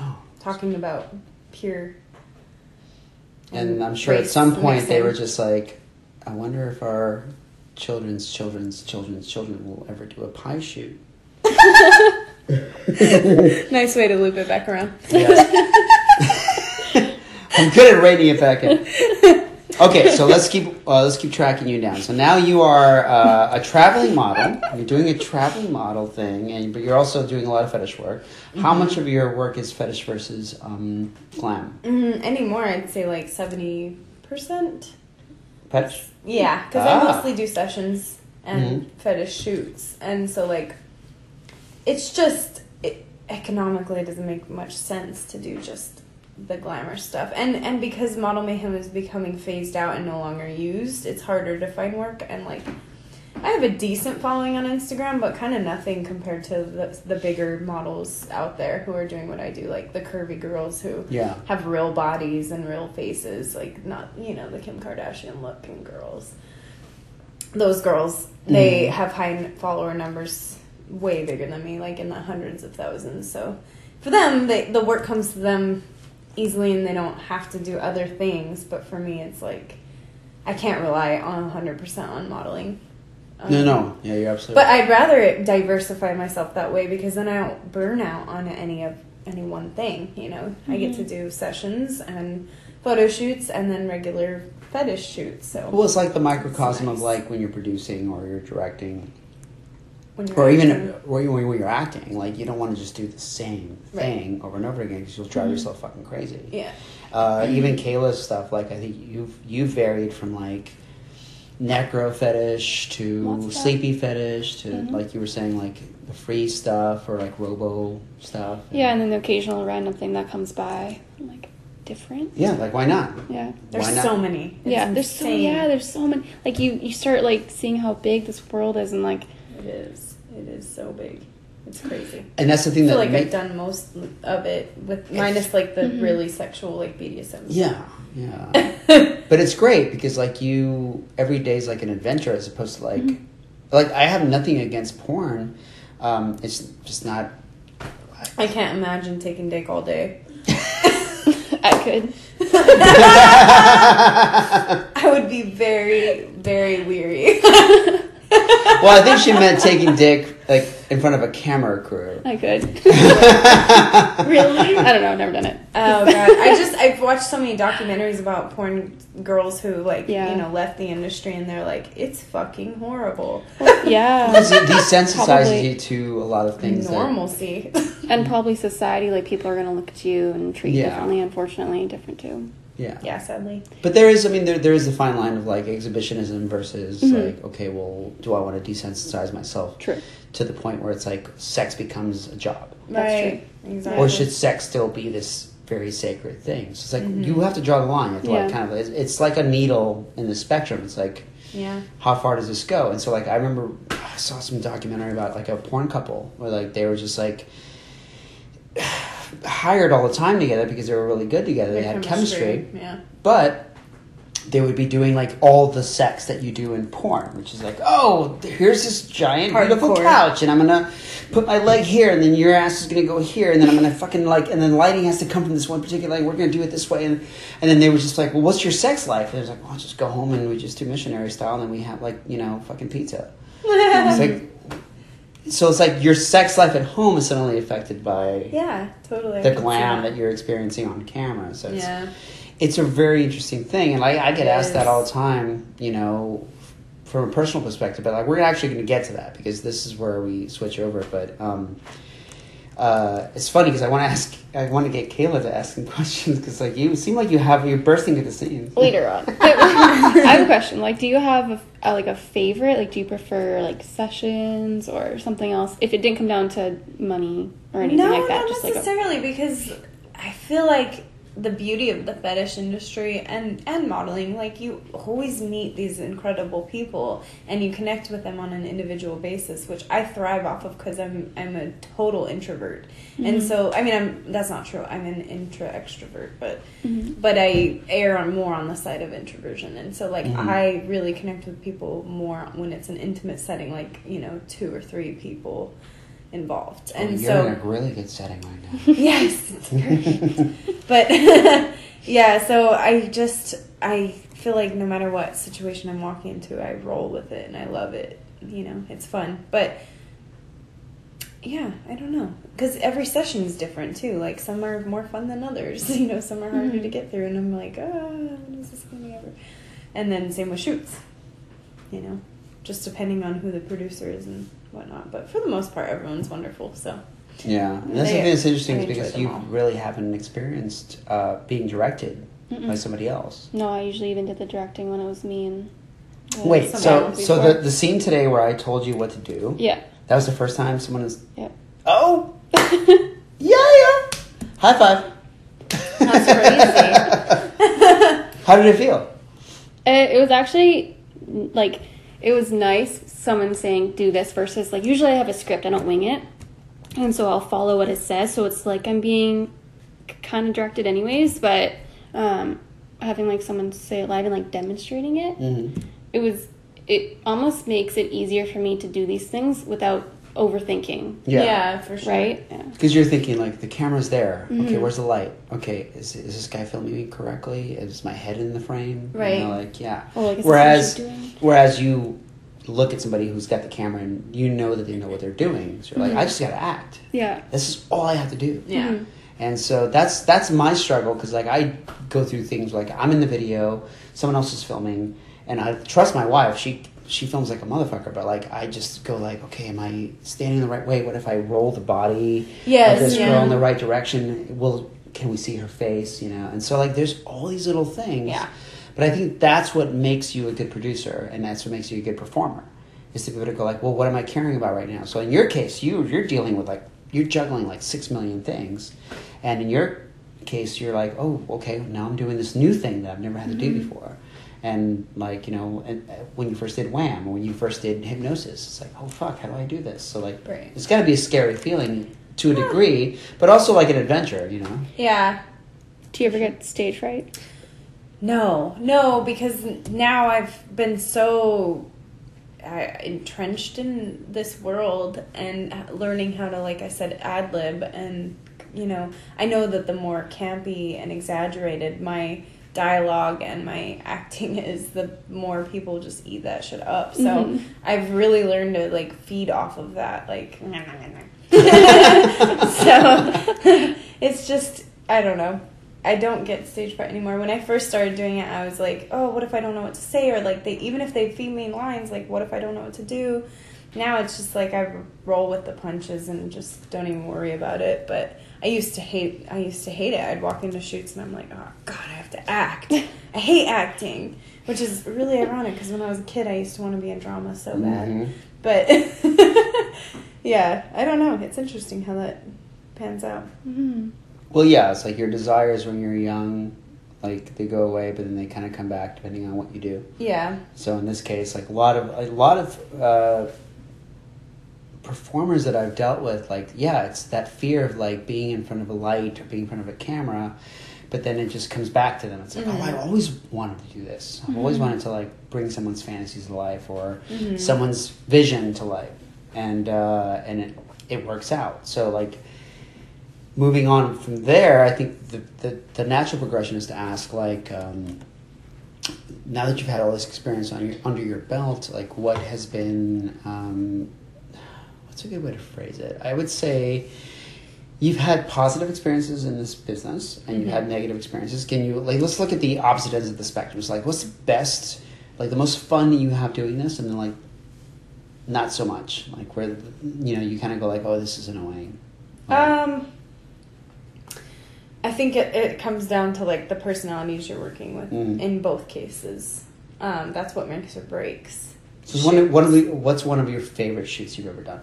Oh. <gasps> Talking about pure. And I'm sure at some point they were just like, I wonder if our children's children's children's children will ever do a pie shoot. <laughs> nice way to loop it back around. I'm good at reining it back in. Okay, so let's keep uh, let's keep tracking you down. So now you are uh, a traveling model. You're doing a traveling model thing, and but you're also doing a lot of fetish work. How Mm-hmm. much of your work is fetish versus um, glam? Mm, anymore, I'd say like seventy percent. Fetish. Yeah, because Ah. I mostly do sessions and Mhm. fetish shoots, and so like, it's just it, economically it doesn't make much sense to do just the glamour stuff, and and because model mayhem is becoming phased out and no longer used, it's harder to find work, and like, I have a decent following on Instagram, but kind of nothing compared to the the bigger models out there who are doing what I do, like the curvy girls who Yeah. have real bodies and real faces, like not you know the Kim Kardashian looking girls. Those girls, they Mhm. have high follower numbers, way bigger than me, like in the hundreds of thousands. So for them, they, the work comes to them easily, and they don't have to do other things. But for me, it's like I can't rely on hundred percent on modeling. No, Um, no. Yeah, you're absolutely. but I'd rather diversify myself that way because then I don't burn out on any of any one thing. You know, I get to do sessions and photo shoots and then regular fetish shoots. So well, it's like the microcosm of like when you're producing or you're directing, when you're or even acting- or even when you're acting. Like you don't want to just do the same Right. thing over and over again because you'll drive yourself fucking crazy. yeah, Uh, even Kayla's stuff, like I think you've you've varied from like necro fetish to Lots sleepy fetish to Mhm. like you were saying like the free stuff or like robo stuff. Yeah, and then the occasional random thing that comes by, like different. yeah, like why not? Yeah. there's not? so many. It's yeah, there's so yeah, there's so many. Like you, you start like seeing how big this world is, and like It is. It is so big. It's crazy. And that's the thing I thing feel that like make- I've done most of it with minus like the Mhm. really sexual like BDSM. Yeah, yeah. <laughs> but it's great because like you every day is like an adventure as opposed to like Mm-hmm. like I have nothing against porn. Um, it's just not. I can't imagine taking dick all day. <laughs> I could. <laughs> I would be very, very weary. well, I think she meant taking dick like in front of a camera crew. I could. <laughs> really? I don't know. I've never done it. Oh god, I just I've watched so many documentaries about porn girls who like Yeah. you know left the industry and they're like it's fucking horrible. Yeah. <laughs> Because it desensitizes Probably. you to a lot of things. that- Normalcy. and probably society, like people are gonna look at you and treat you Yeah. differently. Unfortunately, different too. Yeah. yeah, sadly. But there is, I mean, there there is a fine line of like exhibitionism versus Mhm. like, okay, well, do I want to desensitize myself True. to the point where it's like sex becomes a job, That's right. Exactly. or should sex still be this very sacred thing? So it's like Mhm. you have to draw the line. You have to like kind of, it's, it's like a needle in the spectrum. It's like yeah. how far does this go? And so like I remember I saw some documentary about like a porn couple where like they were just like hired all the time together because they were really good together. They had chemistry, Yeah. but they would be doing like all the sex that you do in porn, which is like, oh, here's this giant beautiful couch, and I'm gonna put my leg here, and then your ass is gonna go here, and then I'm gonna fucking like, and then lighting has to come from this one particular, like, we're gonna do it this way, and and then they were just like, well, what's your sex life? And it was like, well, I'll just go home and we just do missionary style, and then we have like, you know, fucking pizza. It's like, so it's like your sex life at home is suddenly affected by yeah, totally. The glam that you're experiencing on camera. So it's, Yeah. it's a very interesting thing, and I, I get It asked that all the time. You know, from a personal perspective, but like we're actually going to get to that because this is where we switch over. But um, uh, it's funny because I want to ask, I want to get Kayla to ask some <laughs> questions because like you seem like you have you're bursting into the scenes. Later on, <laughs> I have a question. Like, do you have a, a, like a favorite? Like, do you prefer like sessions or something else? If it didn't come down to money or anything no, like that, not just like a, necessarily because I feel like the beauty of the fetish industry and and modeling. Like you always meet these incredible people and you connect with them on an individual basis which I thrive off of because I'm I'm a total introvert. And so I mean I'm that's not true. I'm an intra extrovert but but I err on more on the side of introversion. And so like Mhm. I really connect with people more when it's an intimate setting like you know two or three people involved. Oh, and you're so in a really good setting right now. <laughs> yes. It's <laughs> great but <laughs> yeah so i just i feel like no matter what situation i'm walking into i roll with it and i love it. You know it's fun. But yeah i don't know. Because every session is different too. Like some are more fun than others. You know some are harder Mhm. to get through and i'm like oh when is this going to be over and then same with shoots. You know just depending on who the producer is and whatnot but for the most part everyone's wonderful so Yeah, and that's They- something that's interesting is because you all. really haven't experienced uh, being directed Mm-mm. by somebody else. no. I usually even did the directing when it was me and. uh, Wait, so so the the scene today where I told you what to do, yeah. that was the first time someone is. Yep. Oh, <laughs> yeah, yeah. High five. That's crazy. <laughs> How did it feel? It, it was actually like it was nice. Someone saying do this versus like usually I have a script. I don't wing it, and so I'll follow what it says. So it's like I'm being kind of directed anyways. But um, having like someone say it live and like demonstrating it, Mm-hmm. it was it almost makes it easier for me to do these things without overthinking. Yeah. for sure. Right? Yeah. Because you're thinking like the camera's there. Okay, Mhm. where's the light? Okay, is, is this guy filming me correctly? Is my head in the frame? You Right. know, like yeah. Or like, whereas what she's doing? whereas you look at somebody who's got the camera and you know that they know what they're doing. So you're like, Mhm. I just got to act. Yeah. This is all I have to do. Yeah. Mhm. And so that's that's my struggle because like I go through things like I'm in the video, someone else is filming, and I trust my wife. She she films like a motherfucker, but like I just go like, okay, am I standing the right way? What if I roll the body Yes, of this yeah. girl in the right direction? Will can we see her face? You know, and so like there's all these little things. Yeah. But I think that's what makes you a good producer, and that's what makes you a good performer. Is to be able to go like, well, what am I caring about right now? So in your case, you you're dealing with like you're juggling like six million things, and in your case, you're like, oh, okay, now I'm doing this new thing that I've never had to do mm-hmm. before, and like you know, and, uh, when you first did Wham, or when you first did hypnosis, it's like, oh fuck, how do I do this? So like, Right. it's got to be a scary feeling to a degree, but also like an adventure, you know. Yeah. Do you ever get stage fright? No, no, because now I've been so uh, entrenched in this world and learning how to, like I said, ad lib. And, you know, I know that the more campy and exaggerated my dialogue and my <laughs> acting is, the more people just eat that shit up. So Mhm. I've really learned to, like, feed off of that. Like, <laughs> <laughs> so it's just, I don't know. I don't get stage fright anymore. When I first started doing it, I was like, "Oh, what if I don't know what to say?" Or like, they even if they feed me lines, like, "What if I don't know what to do?" Now it's just like I roll with the punches and just don't even worry about it. But I used to hate. I used to hate it. I'd walk into shoots and I'm like, "Oh God, I have to act. <laughs> I hate acting," which is really ironic because when I was a kid, I used to want to be in drama so bad. Mhm. But <laughs> yeah, I don't know. It's interesting how that pans out. Mm-hmm. Well, yeah, it's like your desires when you're young, like they go away, but then they kind of come back depending on what you do. Yeah. So in this case, like a lot of a lot of uh, performers that I've dealt with, like yeah, it's that fear of like being in front of a light or being in front of a camera, but then it just comes back to them. It's like, Mhm. oh, I always wanted to do this. I've always Mhm. wanted to like bring someone's fantasies to life or Mhm. someone's vision to life, and uh, and it it works out. So like moving on from there, I think the, the, the natural progression is to ask like, um, now that you've had all this experience on your, under your belt, like what has been, um, what's a good way to phrase it? I would say you've had positive experiences in this business and you've had negative experiences. Can you like let's look at the opposite ends of the spectrum. It's like what's the best, like the most fun you have doing this, and then like not so much, like where you know you kind of go like, oh, this is annoying. Um, I think it, it comes down to like the personalities you're working with Mm. in both cases. Um, that's what makes or breaks. So one one of the, what's one of your favorite shoots you've ever done?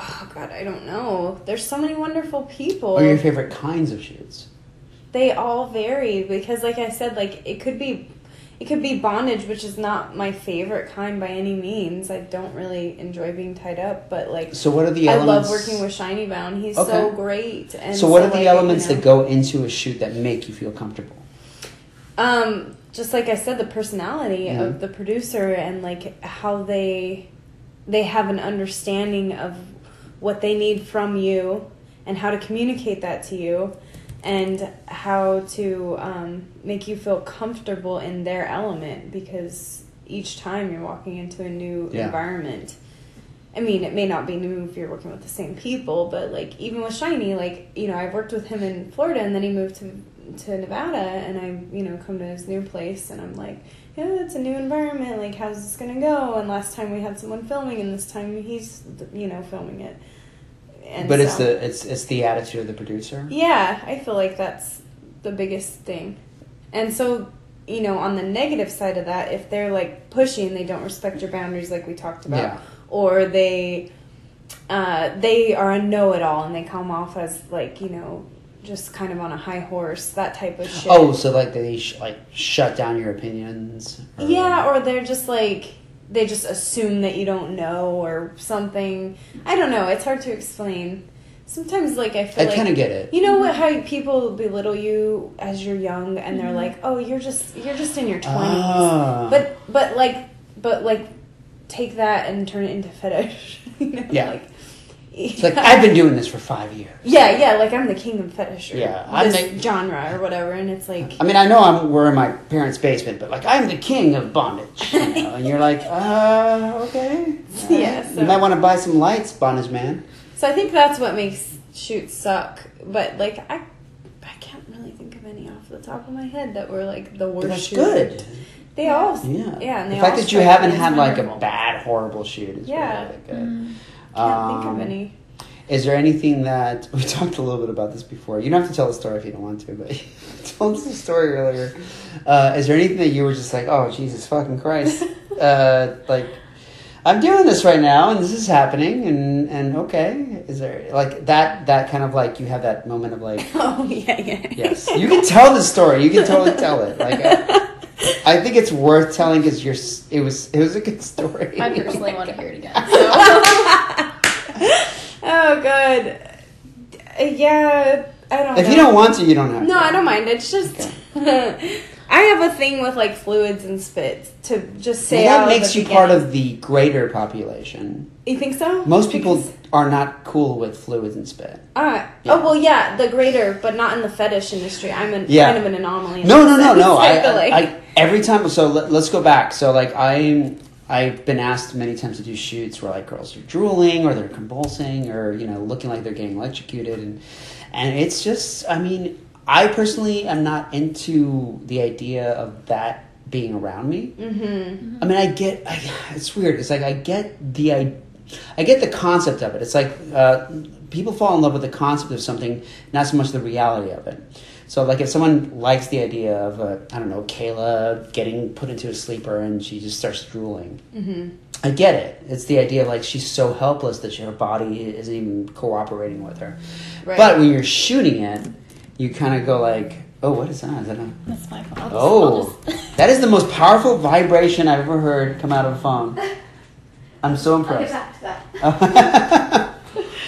Oh God, I don't know. There's so many wonderful people. Or your favorite kinds of shoots? they all vary because, like I said, like it could be, it could be bondage, which is not my favorite kind by any means. I don't really enjoy being tied up, but like So what are the I love working with Shiny Bound. He's Okay. so great. And so what are the like, elements you know, that go into a shoot that make you feel comfortable? Um, just like I said, the personality of the producer and like how they they have an understanding of what they need from you and how to communicate that to you and how to um, make you feel comfortable in their element because each time you're walking into a new Yeah. environment I mean, it may not be new if you're working with the same people, but like even with Shiny, like you know, I've worked with him in Florida, and then he moved to to Nevada, and I you know come to his new place, and I'm like, yeah, it's a new environment. Like, how's this gonna go? And last time we had someone filming, and this time he's you know filming it. And but it's the it's it's the attitude of the producer. yeah, I feel like that's the biggest thing. And so, you know, on the negative side of that, if they're like pushing, they don't respect your boundaries like we talked about, Yeah. or they uh, they are a know-it-all and they come off as like, you know, just kind of on a high horse, that type of shit. Oh, so like they sh- like shut down your opinions? or- Yeah, or they're just like they just assume that you don't know or something. I don't know. It's hard to explain. Sometimes, like I feel I like kind of get it. You know what? How people belittle you as you're young, and they're like, "Oh, you're just you're just in your 20s. Ah. But but like but like take that and turn it into fetish. <laughs> you know? Yeah. Like, it's <laughs> like I've been doing this for five years. yeah, yeah. Like I'm the king of fetish. Or Yeah, I'm this the- genre or whatever, and it's like I mean, I know I'm we're in my parents' basement, but like I'm the king of bondage, you know? and you're like, <laughs> uh, okay, Yeah, so- you might want to buy some lights, bondage man. So I think that's what makes shoots suck. But like I, I can't really think of any off the top of my head that were like the worst. But that's shoot. good. They all, Yeah, yeah. And the fact all that you haven't as had like a bad, horrible shoot is Yeah. really good. Can't think Um, of any. Is there anything that <laughs> we talked a little bit about this before? You don't have to tell the story if you don't want to, but <laughs> you told us the story earlier. Uh, is there anything that you were just like, oh Jesus fucking Christ, <laughs> uh, like I'm doing this right now and this is happening and and okay, is there like that that kind of like you have that moment of like Oh yeah, yeah. yes, you can tell the story, you can totally tell it. Like I, I think it's worth telling because you're it was it was a good story. I personally want to hear it again. So. Oh god. Uh, Yeah, I don't. Know. If know. you don't want to, you don't have No, to. I don't mind. It's just <laughs> I have a thing with like fluids and spit to just say Well, that makes you part of the greater population. You think so? Most people Because- are not cool with fluids and spit. Ah, Yeah. oh well, yeah, the greater, but not in the fetish industry. I'm an, Yeah. kind of an anomaly. in No, no, no, no. <laughs> I, like. I, I every time. So let, let's go back. So like I, I've been asked many times to do shoots where like girls are drooling or they're convulsing or you know looking like they're getting electrocuted and and it's just. I mean, I personally am not into the idea of that being around me. mm-hmm. I mean, I get. I, it's weird. It's like I get the I, I get the concept of it. It's like uh, people fall in love with the concept of something, not so much the reality of it. So, like, if someone likes the idea of, a, I don't know, Kayla getting put into a sleeper and she just starts drooling, Mm-hmm. I get it. It's the idea of like she's so helpless that she, her body isn't even cooperating with her. Right. But when you're shooting it, you kind of go like, "Oh, what is that? Is that a That's my. I'll just- Oh, just- that is the most powerful vibration I've ever heard come out of a phone. I'm so I'll get impressed. back to that.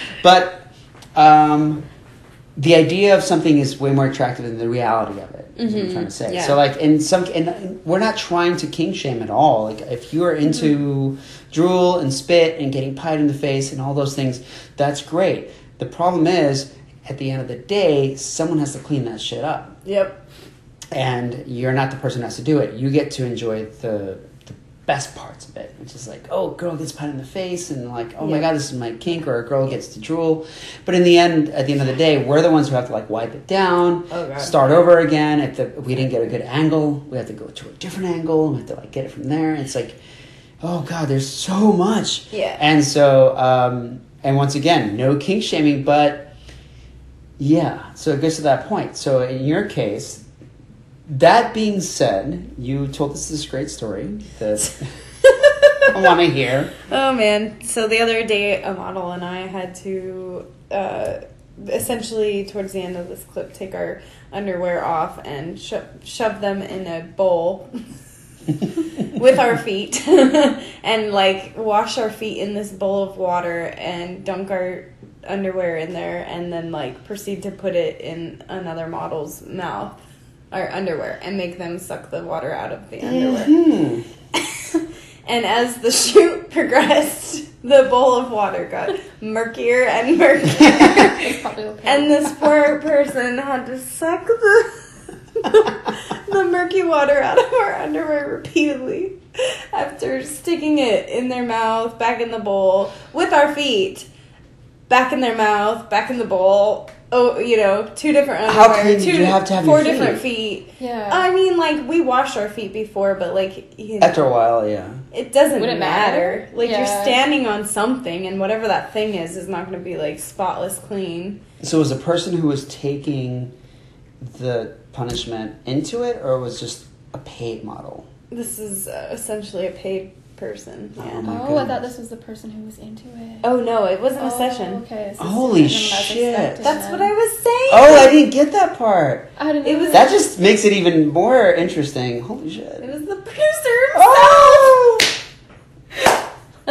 <laughs> but um, the idea of something is way more attractive than the reality of it. Is what I'm mm-hmm. trying to say. yeah. So, like in some, and we're not trying to kink shame at all. Like if you are into mm-hmm. drool and spit and getting pied in the face and all those things, that's great. The problem is, at the end of the day, someone has to clean that shit up. Yep. and you're not the person who has to do it. You get to enjoy the best parts of it, which is like, oh, girl gets put in the face, and like, oh my god, this is my kink, or a girl gets to drool. But in the end, at the end of the day, we're the ones who have to like wipe it down, Oh, start over again. If, the, if we didn't get a good angle, we have to go to a different angle. and We have to like get it from there. It's like, oh god, there's so much. Yeah. And so, um, and once again, no kink shaming, but yeah. So it goes to that point. So in your case, that being said, you told us this great story that <laughs> I want to hear. Oh man! So the other day, a model and I had to uh, essentially, towards the end of this clip, take our underwear off and sho- shove them in a bowl <laughs> with our feet, <laughs> and like wash our feet in this bowl of water and dunk our underwear in there, and then like proceed to put it in another model's mouth. Our underwear and make them suck the water out of the underwear. Hmm. <laughs> And as the shoot <laughs> progressed, the bowl of water got murkier and murkier. <laughs> Okay. and this poor person had to suck the, the murky water out of our underwear repeatedly after sticking it in their mouth, back in the bowl, with our feet, back in their mouth, back in the bowl. Oh, you know, two different How underwear, clean did two, you have to have four your feet? different feet. yeah. I mean, like we washed our feet before, but like you know, After a while, yeah. it doesn't Would it matter. matter? Like you're standing on something, and whatever that thing is is not going to be like spotless clean. So was the person who was taking the punishment into it, or was just a paid model? This is uh, essentially a paid person. Oh Yeah. my oh, I thought this was the person who was into it. Oh no, it wasn't a Oh, session. Okay. so Holy different than I was shit. That's then. what I was saying. Oh, I didn't get that part. I didn't It was- That just makes it even more interesting. Holy shit! It was the producer. Oh!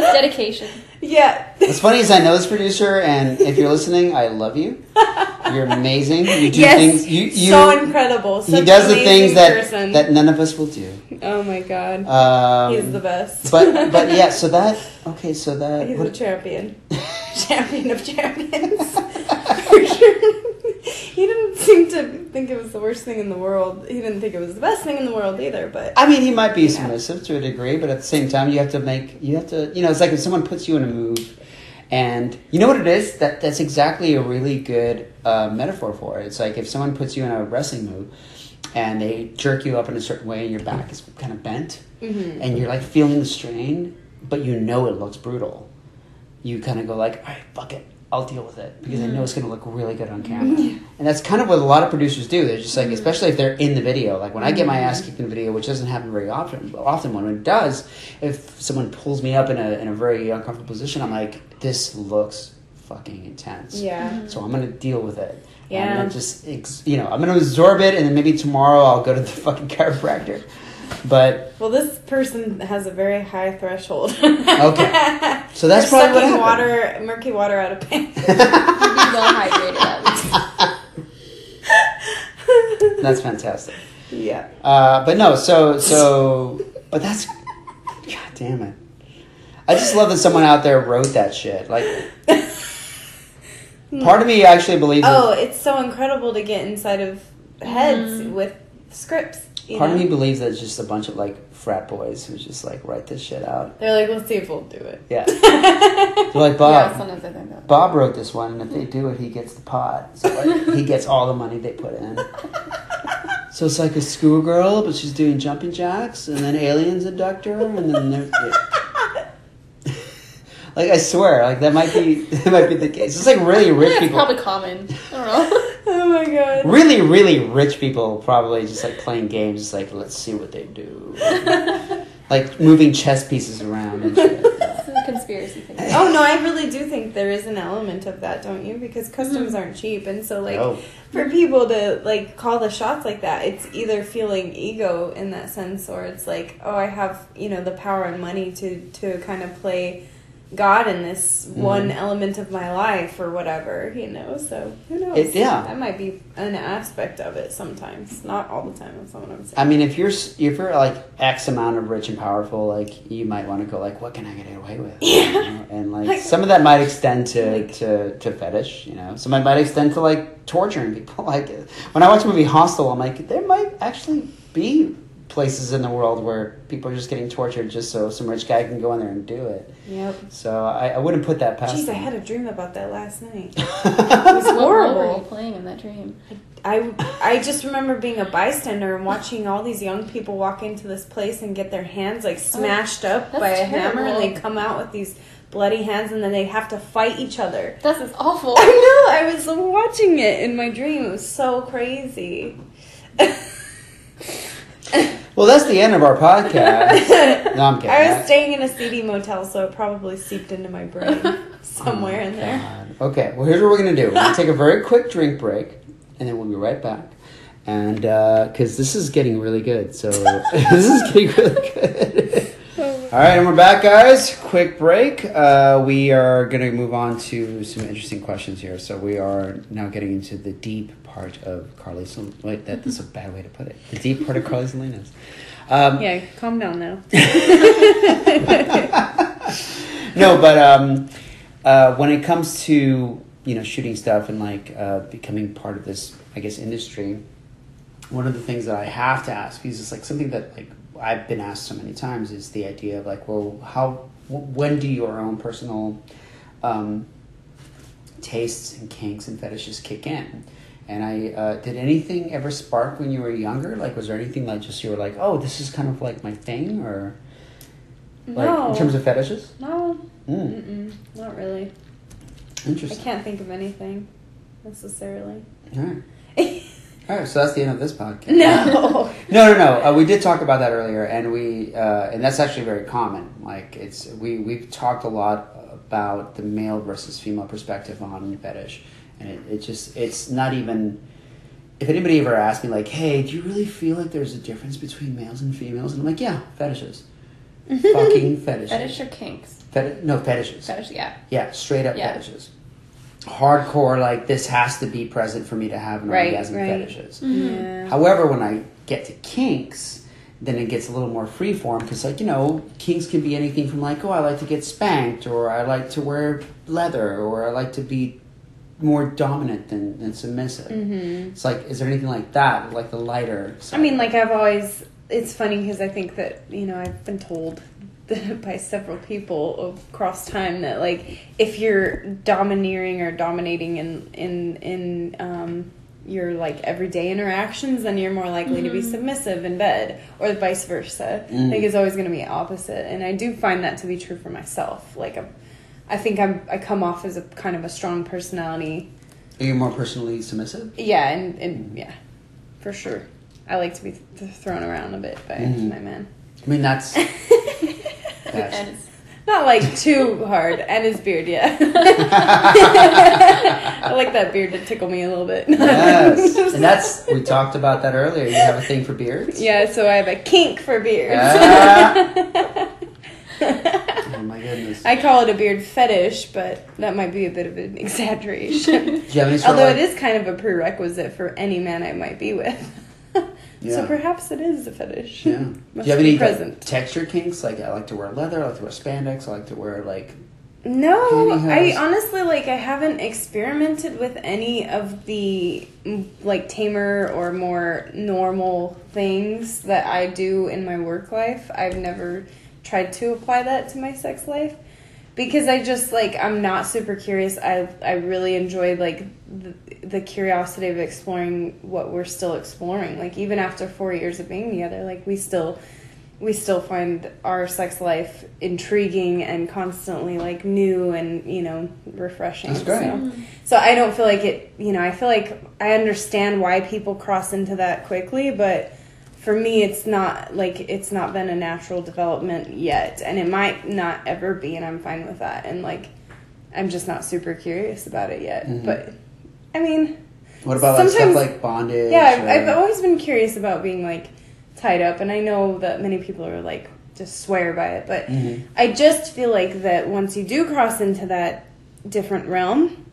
That's <laughs> dedication. Yeah. What's funny is I know this producer, and if you're listening, I love you. <laughs> You're amazing. You do yes. things. You, you, so incredible. he does the things that person. that none of us will do. Oh my god. Um, He's the best. but but <laughs> yeah. So that okay. So that He's a champion. champion of champions. He didn't <laughs> seem to think it was the worst thing in the world. He didn't think it was the best thing in the world either, but I mean, he might be submissive to a degree, but at the same time, you have to make you have to you know it's like if someone puts you in a move, and you know what it is that that's exactly a really good uh, metaphor for it. It's like if someone puts you in a wrestling move, and they jerk you up in a certain way, and your back is kind of bent, Mhm. and you're like feeling the strain, but you know it looks brutal. You kind of go like, all right, fuck it. I'll deal with it because I know it's going to look really good on camera. Mm-hmm. And that's kind of what a lot of producers do. They're just like, mm-hmm. especially if they're in the video. Like when I get my mm-hmm. ass kicked in a video, which doesn't happen very often, but often when it does, if someone pulls me up in a, in a very uncomfortable position, I'm like, this looks fucking intense. yeah. So I'm going to deal with it. Yeah. I'm just, ex- you know, I'm going to absorb it and then maybe tomorrow I'll go to the <laughs> fucking chiropractor. But Well, this person has a very high threshold. Okay. <laughs> So that's For probably what sucking happened. water, murky water out of pants. You'd be well hydrated that's fantastic. yeah. Uh, but no, so so, but that's, god damn it. I just love that someone out there wrote that shit. Like, <laughs> part of me actually believes. that- Oh, it's so incredible to get inside of heads with scripts. You part know? of me believes that it's just a bunch of like frat boys who just like write this shit out. They're like, let's see if we'll do it. Yeah, <laughs> they're like Bob. yeah, Bob. sometimes I think that. Bob wrote this one, and if they do it, he gets the pot. So like, <laughs> he gets all the money they put in. So it's like a schoolgirl, but she's doing jumping jacks, and then aliens abduct her, and then they're. yeah. Like I swear, like that might be <laughs> that might be the case. It's like really rich That's people. probably common. I don't know. <laughs> Oh my god. Really, really rich people probably just like playing games. Just like let's see what they do, <laughs> like moving chess pieces around and shit. Conspiracy thing. Oh no, I really do think there is an element of that, don't you? Because customs aren't cheap, and so like Oh. for people to like call the shots like that, it's either feeling ego in that sense, or it's like, oh, I have you know the power and money to to kind of play God in this mm-hmm. one element of my life or whatever, you know. So who knows? It- yeah. that might be an aspect of it sometimes, not all the time. That's what I'm saying. I mean, if you're if you're like X amount of rich and powerful, like you might want to go like, what can I get away with? <laughs> Yeah. You know? And like, Like- some of that might extend to, Like- to to fetish. You know, some of it might extend to like torturing people. <laughs> Like when I watch the movie Hostel, I'm like, there might actually be places in the world where people are just getting tortured just so some rich guy can go in there and do it. Yep. So I, I wouldn't put that past. Jeez, I had a dream about that last night. <laughs> What role horrible. were you playing in that dream? I I just remember being a bystander and watching all these young people walk into this place and get their hands like oh, smashed up that's by a hammer, and they come out with these bloody hands and then they have to fight each other. This is awful. I know. I was watching it in my dream. It was so crazy. <laughs> Well, that's the end of our podcast. <laughs> No, I'm kidding. I was staying in a seedy motel, so it probably seeped into my brain <laughs> Oh <laughs> somewhere in there. God. Okay, well, here's what we're going to do. We're going to take a very quick drink break, and then we'll be right back. And because this is getting really good, so this is getting really good. All right, and we're back, guys. Quick break. Uh, we are going to move on to some interesting questions here. So we are now getting into the deep part of Carly. Sal- Wait, that, that's a bad way to put it. The deep part of Carly Salinas. Um, Yeah, calm down now. <laughs> no, but um, uh, when it comes to you know shooting stuff and like uh, becoming part of this, I guess industry, one of the things that I have to ask is it's like something that like I've been asked so many times is the idea of like, well, how when do your own personal um, tastes and kinks and fetishes kick in? And I uh, did anything ever spark when you were younger? Like, was there anything like just you were like, oh, this is kind of like my thing, or like No. in terms of fetishes? No, Mm, not really. Interesting. I can't think of anything necessarily. All right. <laughs> All right. So that's the end of this podcast. no. <laughs> No, no, no. Uh, we did talk about that earlier, and we uh, and that's actually very common. Like it's we we've talked a lot about the male versus female perspective on fetish, and it, it just it's not even. If anybody ever asked me like, "Hey, do you really feel like there's a difference between males and females?" and I'm like, "Yeah, fetishes, <laughs> fucking fetishes, Fetish or kinks? Feti- no fetishes, Fetish, yeah. yeah, straight up Yeah. fetishes." Hardcore, like this has to be present for me to have an Right, orgasm. right. Fetishes. Mm-hmm. Yeah. However, when I get to kinks, then it gets a little more freeform because, like, you know, kinks can be anything from, like, oh, I like to get spanked, or I like to wear leather, or I like to be more dominant than, than submissive. Mm-hmm. It's like, is there anything like that, like the lighter? I mean, like I've always. It's funny because I think that you know I've been told <laughs> by several people across time that like if you're domineering or dominating in in in um, your like everyday interactions, then you're more likely to be submissive in bed, or vice versa. Mm. Like it's always going to be opposite, and I do find that to be true for myself. Like I'm, I think I'm I come off as a kind of a strong personality Are you more personally submissive? yeah, and, and yeah, for sure. I like to be th- thrown around a bit by Mhm. my man. I mean, that's. <laughs> that's Not like too hard, and his beard, yeah. <laughs> I like that beard to tickle me a little bit. yes. And that's, we talked about that earlier. You have a thing for beards? yeah, so I have a kink for beards. Ah. <laughs> <laughs> Oh, my goodness. I call it a beard fetish, but that might be a bit of an exaggeration. <laughs> Do you have any sort Although of, it is kind of a prerequisite for any man I might be with. <laughs> Yeah. So perhaps it is a fetish. Yeah. Do you have any present. like, texture kinks? Like I like to wear leather. I like to wear spandex. I like to wear like. No, I honestly like I haven't experimented with any of the like tamer or more normal things that I do in my work life. I've never tried to apply that to my sex life because I just like I'm not super curious. I I really enjoy like the, the curiosity of exploring what we're still exploring. Like even after 4 years of being together, like we still we still find our sex life intriguing and constantly like new and you know refreshing. That's great. So, mm-hmm. so I don't feel like it. You know, I feel like I understand why people cross into that quickly, but for me, it's not like it's not been a natural development yet, and it might not ever be, and I'm fine with that. And like, I'm just not super curious about it yet. Mhm. But I mean, What about like stuff Sometimes- like bondage? yeah, I've, or- I've always been curious about being like tied up, and I know that many people are like just swear by it, but Mhm. I just feel like that once you do cross into that different realm,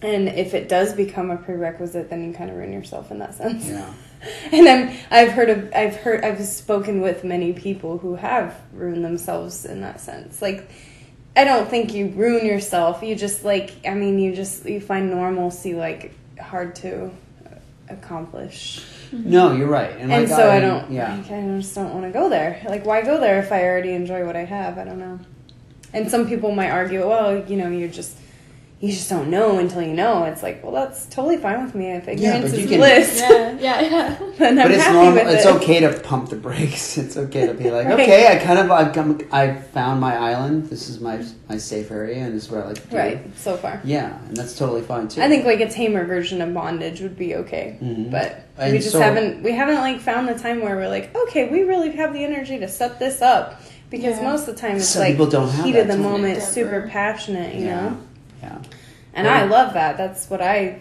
and if it does become a prerequisite, then you kind of ruin yourself in that sense. Yeah. <laughs> And I'm I've heard of I've heard I've spoken with many people who have ruined themselves in that sense. Like I don't think you ruin yourself. You just like I mean you just you find normalcy like hard to accomplish. No, you're right. And, And like, so I, don't Yeah. like, I just don't want to go there. Like why go there if I already enjoy what I have? I don't know. And some people might argue, well, you know, you're just you just don't know until you know. It's like, well, that's totally fine with me if ignorance but you is can- bliss. Yeah, <laughs> yeah, yeah. then I'm but it's happy normal. with It's it. okay to pump the brakes. <laughs> It's okay to be like, Right. okay, I kind of, I've come, I found my island. This is my my safe area, and this is what I like to do. Right, so far. Yeah, and that's totally fine too. I think like a tamer version of bondage would be okay, Mhm. but And we just so- haven't we haven't like found the time where we're like, okay, we really have the energy to set this up because Yeah. most of the time it's Some like people don't have heat of the moment, Never. super passionate, you Yeah. know. Yeah. And Right. I love that. That's what I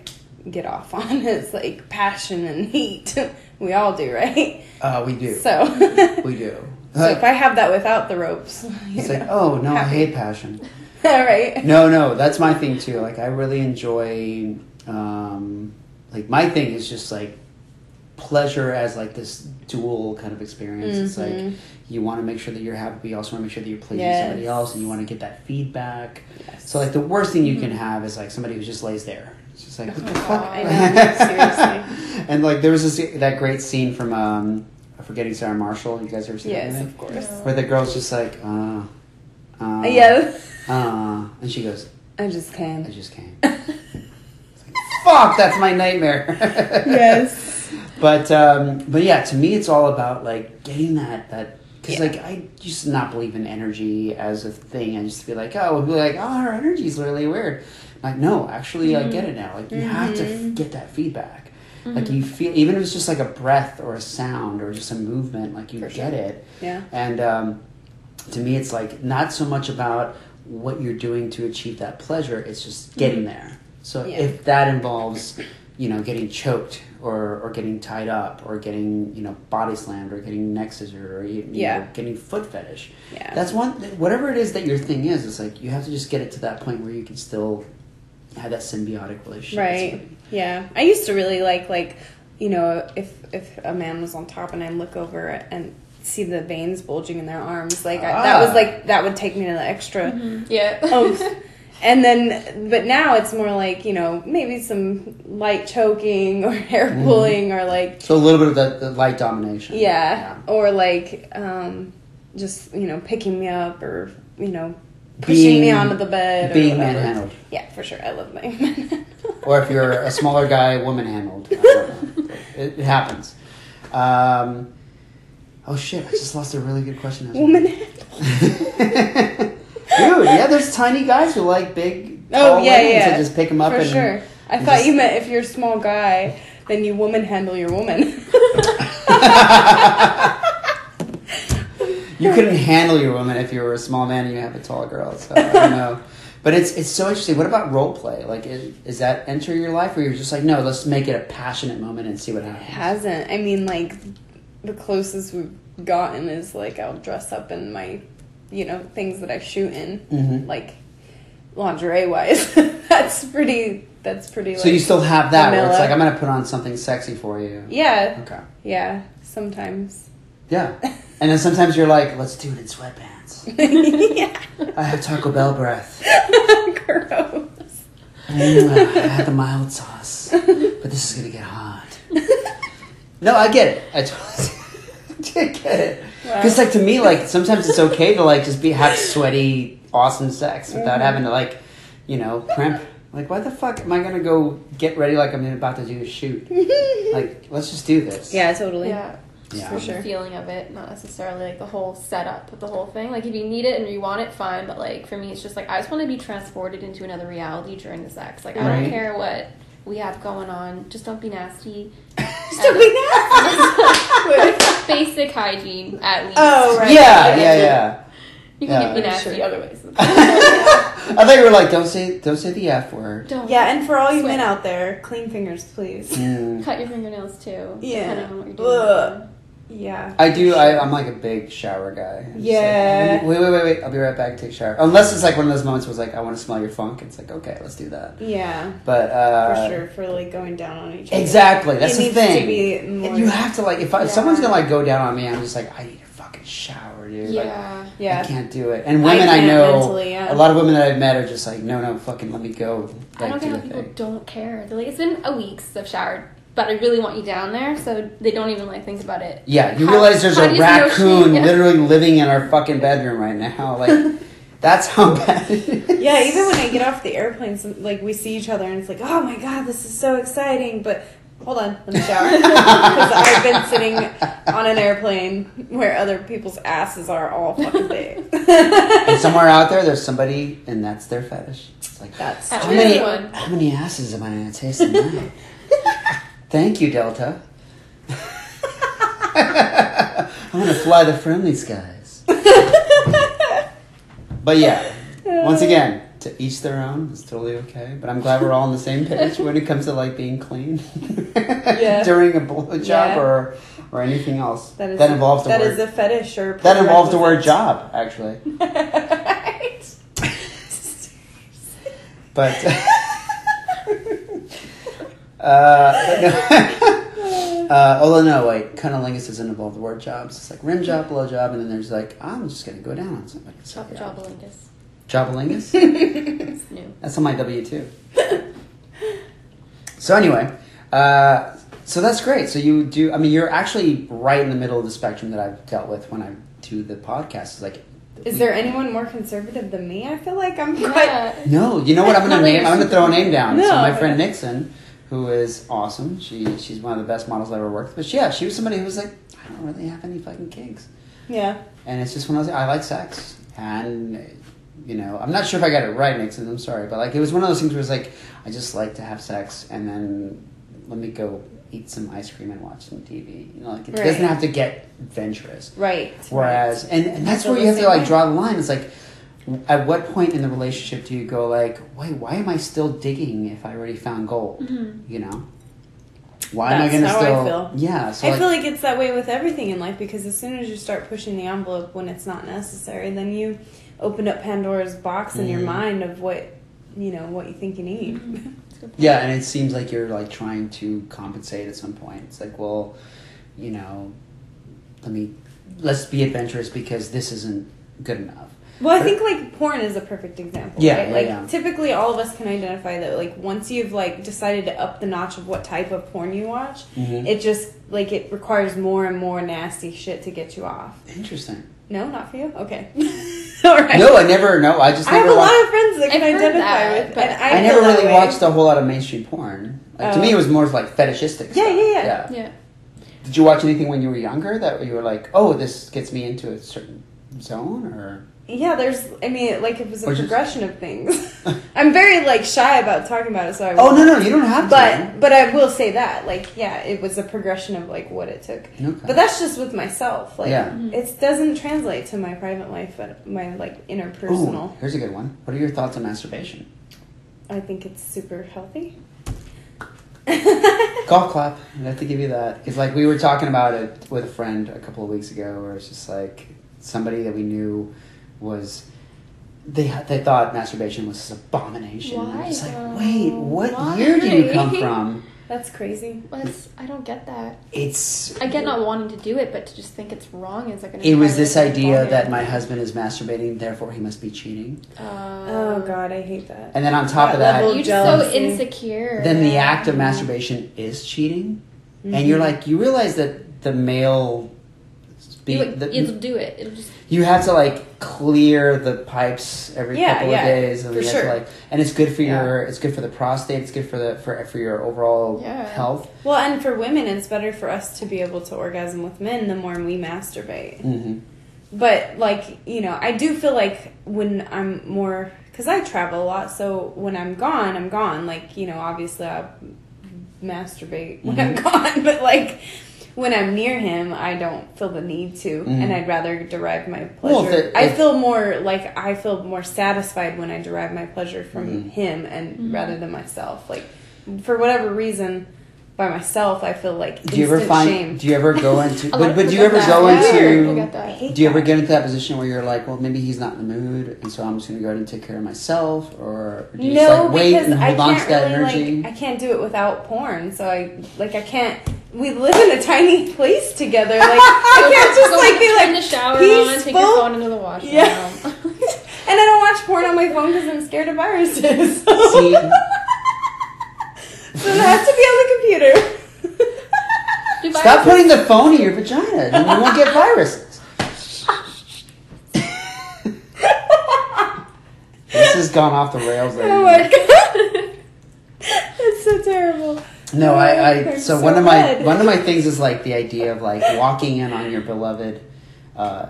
get off <laughs> on is like passion and heat. <laughs> we all do, right? Uh, we do. So, <laughs> we do. so if I have that without the ropes, it's know. like, oh no, I hate passion. all right. No, no, that's my thing too. Like I really enjoy um like my thing is just like pleasure as like this dual kind of experience. It's like Mhm. you want to make sure that you're happy, but you also want to make sure that you're pleasing Yes. somebody else and you want to get that feedback. Yes. So like the worst thing you can have is like somebody who just lays there. It's just like what the Oh, fuck? I know, seriously. <laughs> and like there was this that great scene from um Forgetting Sarah Marshall. You guys ever seen that Yes, of course. Where the girl's just like, uh, uh, Yeah, uh, and she goes, I just came. I just came. <laughs> It's like, Fuck, that's my nightmare. Yes. <laughs> But um, but yeah, to me, it's all about like getting that that because Yeah. like I used to not believe in energy as a thing. I used to be like, oh, we'd be like, oh, our energy's really weird. Like, no, actually, I get it now. Like, you have to Mm-hmm. f- get that feedback. Like, you feel even if it's just like a breath or a sound or just a movement, like you For get sure. it. Yeah. And um, to me, it's like not so much about what you're doing to achieve that pleasure, it's just getting there. So Mm-hmm. Yeah. if that involves, you know, getting choked or, or getting tied up or getting, you know, body slammed or getting neck scissored or, you, you Yeah. know, getting foot fetish. Yeah. That's one, whatever it is that your thing is, it's like you have to just get it to that point where you can still have that symbiotic relationship. Right. Yeah. I used to really like like you know if if a man was on top and I look over and see the veins bulging in their arms like I, that Ah. was like that would take me to the extra Yeah. oomph. <laughs> And then, but now it's more like you know maybe some light choking or <laughs> hair Mm-hmm. pulling or like So a little bit of the, the light domination. yeah, or like um, just you know picking me up or you know pushing me onto the bed. or Being manhandled. Yeah, for sure. I love being <laughs> manhandled. or if you're a smaller guy, woman handled. I don't know. <laughs> It, it happens. Um, oh shit! I just lost a really good question. Woman. Dude, yeah, there's tiny guys who like big. Oh tall yeah, women, yeah. So just pick them up for and sure. I and thought just- you meant if you're a small guy, then you woman handle your woman. <laughs> You couldn't handle your woman if you were a small man and you have a tall girl. So I don't know. But it's it's so interesting. What about role play? Like, is, is that enter your life, or you're just like, no, let's make it a passionate moment and see what happens? It hasn't. I mean, like the closest we've gotten is like I'll dress up in my, you know, things that I shoot in, Mhm. like lingerie wise. <laughs> that's pretty. That's pretty. So you still have that where it's like, I'm gonna put on something sexy for you. Yeah. Okay. Yeah. Sometimes. Yeah. <laughs> And then sometimes you're like, let's do it in sweatpants. <laughs> yeah. I have Taco Bell breath. Gross. Mm, I had the mild sauce. But this is going to get hot. No, I get it. I totally I get it. Because, like, to me, like, sometimes it's okay to, like, just be have sweaty, awesome sex without Mm-hmm. having to, like, you know, cramp. Like, why the fuck am I going to go get ready like I'm about to do a shoot? <laughs> Like, let's just do this. Yeah. Totally. Yeah. Yeah. For sure. The feeling of it, not necessarily like the whole setup of the whole thing. Like if you need it and you want it, fine. But like for me, it's just like I just want to be transported into another reality during the sex. Like I Right. don't care what we have going on. Just don't be nasty. <laughs> Just don't be nasty. <laughs> Basic hygiene at least. Oh, right. Yeah, yeah, yeah. You can Yeah. be nasty Sure. other ways. <laughs> I thought you were like, don't say, don't say the F word. Don't. Yeah, and for all you Sweat. men out there, clean fingers, please. Mm. Cut your fingernails too. Yeah. Depending on what you're doing. Ugh. Yeah. I do. I, I'm like a big shower guy. I'm Yeah. Like, wait, wait, wait, wait. I'll be right back. Take a shower. Unless it's like one of those moments where it's like, I want to smell your funk. It's like, okay, let's do that. Yeah. But uh, For sure, for like going down on each other. Exactly. That's it the needs thing. to be more. And you have to like, if, I, if someone's gonna like go down on me, I'm just like, I need a fucking shower, dude. Like, Yeah. yeah. I can't do it. And women I, can't know, mentally, yeah. a lot of women that I've met are just like, no, no, fucking let me go. I Like, don't get do how people thing. don't care. They're like, it's been a week since I've showered, but I really want you down there, so they don't even like think about it. Yeah, you How- realize there's a do you see Yoshi? raccoon Yeah. literally living in our fucking bedroom right now. Like, <laughs> That's how bad. It is. Yeah, even when I get off the airplane, some, like we see each other and it's like, oh my god, this is so exciting. But hold on, let me shower <laughs> because I've been sitting on an airplane where other people's asses are all fucking big. and <laughs> somewhere out there, there's somebody, and that's their fetish. It's like That's how many one. how many asses am I gonna taste tonight? Thank you, Delta. <laughs> I'm gonna fly the friendly skies. <laughs> But yeah, once again, to each their own. It's totally okay. But I'm glad we're all on the same page when it comes to like being clean <laughs> Yeah. during a blowjob Yeah. or or anything else That is that involves the that word is a fetish or that involves the word job actually. right. But uh, no. <laughs> uh, although no, wait, cunnilingus doesn't involve the word jobs. It's like rim job, blow job, and then there's like I'm just gonna go down on somebody. So, Job, yeah. Jobalingus. Jobalingus. <laughs> It's new. That's on my W two. <laughs> so anyway, uh, so that's great. So you do. I mean, you're actually right in the middle of the spectrum that I've dealt with when I do the podcast. It's like, Is there anyone more conservative than me? I feel like I'm quite. Yeah. No, you know what? I'm gonna name. I'm gonna throw a name down. so No, my friend Nixon, who is awesome. She she's one of the best models I ever worked with. But yeah, she was somebody who was like, I don't really have any fucking kinks, Yeah. and it's just one of those. I like sex, and you know, I'm not sure if I got it right, Nixon. I'm sorry, but like it was one of those things where it's like, I just like to have sex, and then let me go eat some ice cream and watch some TV. You know, like it Right. doesn't have to get adventurous. Right. Whereas, and, and that's feel where you have to like way. draw the line. It's like, at what point in the relationship do you go like, wait, why am I still digging if I already found gold? You know, why That's am I gonna I still? feel. Yeah, so I like, feel like it's that way with everything in life because as soon as you start pushing the envelope when it's not necessary, then you open up Pandora's box in your Mhm. mind of what you know what you think you need. <laughs> yeah, and it seems like you're like trying to compensate at some point. It's like, well, you know, let me let's be adventurous because this isn't good enough. Well, I think like porn is a perfect example. Yeah, right? yeah, like yeah. typically all of us can identify that like once you've like decided to up the notch of what type of porn you watch, Mhm. it just like it requires more and more nasty shit to get you off. Interesting. No, not for you. Okay. <laughs> all right. No, I never. No, I just I have a watched. lot of friends that can I've heard identify that, with, but I, I, never really way. watched a whole lot of mainstream porn. Like, to Oh. me, it was more like fetishistic. Yeah, stuff. yeah, yeah. Yeah. Did you watch anything when you were younger that you were like, oh, this gets me into a certain zone, or Yeah, there's. I mean, like it was a Or just- progression of things. <laughs> I'm very like shy about talking about it, so I. oh no, no, you don't have to. But but I will say that like yeah, it was a progression of like what it took. Okay. But that's just with myself. Like Yeah. Mm-hmm. it doesn't translate to my private life, but my like interpersonal. Ooh, here's a good one. What are your thoughts on masturbation? I think it's super healthy. <laughs> Golf clap. I have to give you that because like we were talking about it with a friend a couple of weeks ago, where it's just like somebody that we knew was. They, they thought masturbation was this abomination. And Why, I'm just like, wait, what Why? year do you come from? <laughs> That's crazy. What's, I don't get that. It's I get not wanting to do it, but to just think it's wrong is like an It was this idea ballgame. that my husband is masturbating, therefore he must be cheating. Uh, Oh god, I hate that. And then on top of That that, You're just so insecure. then the act of masturbation is cheating, and Mm-hmm. you're like, you realize that the male, be, You, like, the- it'll do it. It'll just. you have to like clear the pipes every Yeah, couple yeah, of days, and for sure. like, and it's good for Yeah. your, it's good for the prostate, it's good for the for for your overall Yeah. health. Well, and for women, it's better for us to be able to orgasm with men the more we masturbate. hmm But like you know, I do feel like when I'm more because I travel a lot, so when I'm gone, I'm gone. Like you know, obviously I masturbate when I'm gone, <laughs> but like when I'm near him, I don't feel the need to, Mhm. and I'd rather derive my Well, pleasure. if it- I feel more like I feel more satisfied when I derive my pleasure from Mhm. him and rather than myself. Like for whatever reason. By myself, I feel like Do you ever find? shame. Do you ever go <laughs> into? But but do you ever get go. Yeah, into? get that. I Do you ever get into that position where you're like, well, maybe he's not in the mood, and so I'm just going to go ahead and take care of myself, or do you no, just like wait because and I hold on can't to that really energy? like I can't do it without porn. So I like I can't. We live in a tiny place together. Like <laughs> I can't just Go like be turn like the shower on, take your phone into the washroom. Yeah. <laughs> And I don't watch porn on my phone because I'm scared of viruses. See, <laughs> so it has to be on the computer. Do stop putting the phone in your vagina, and you won't get viruses. this has gone off the rails. There. Oh my god. That's so terrible. No, I, I so, so one of my red. one of my things is like the idea of like walking in on your beloved, uh,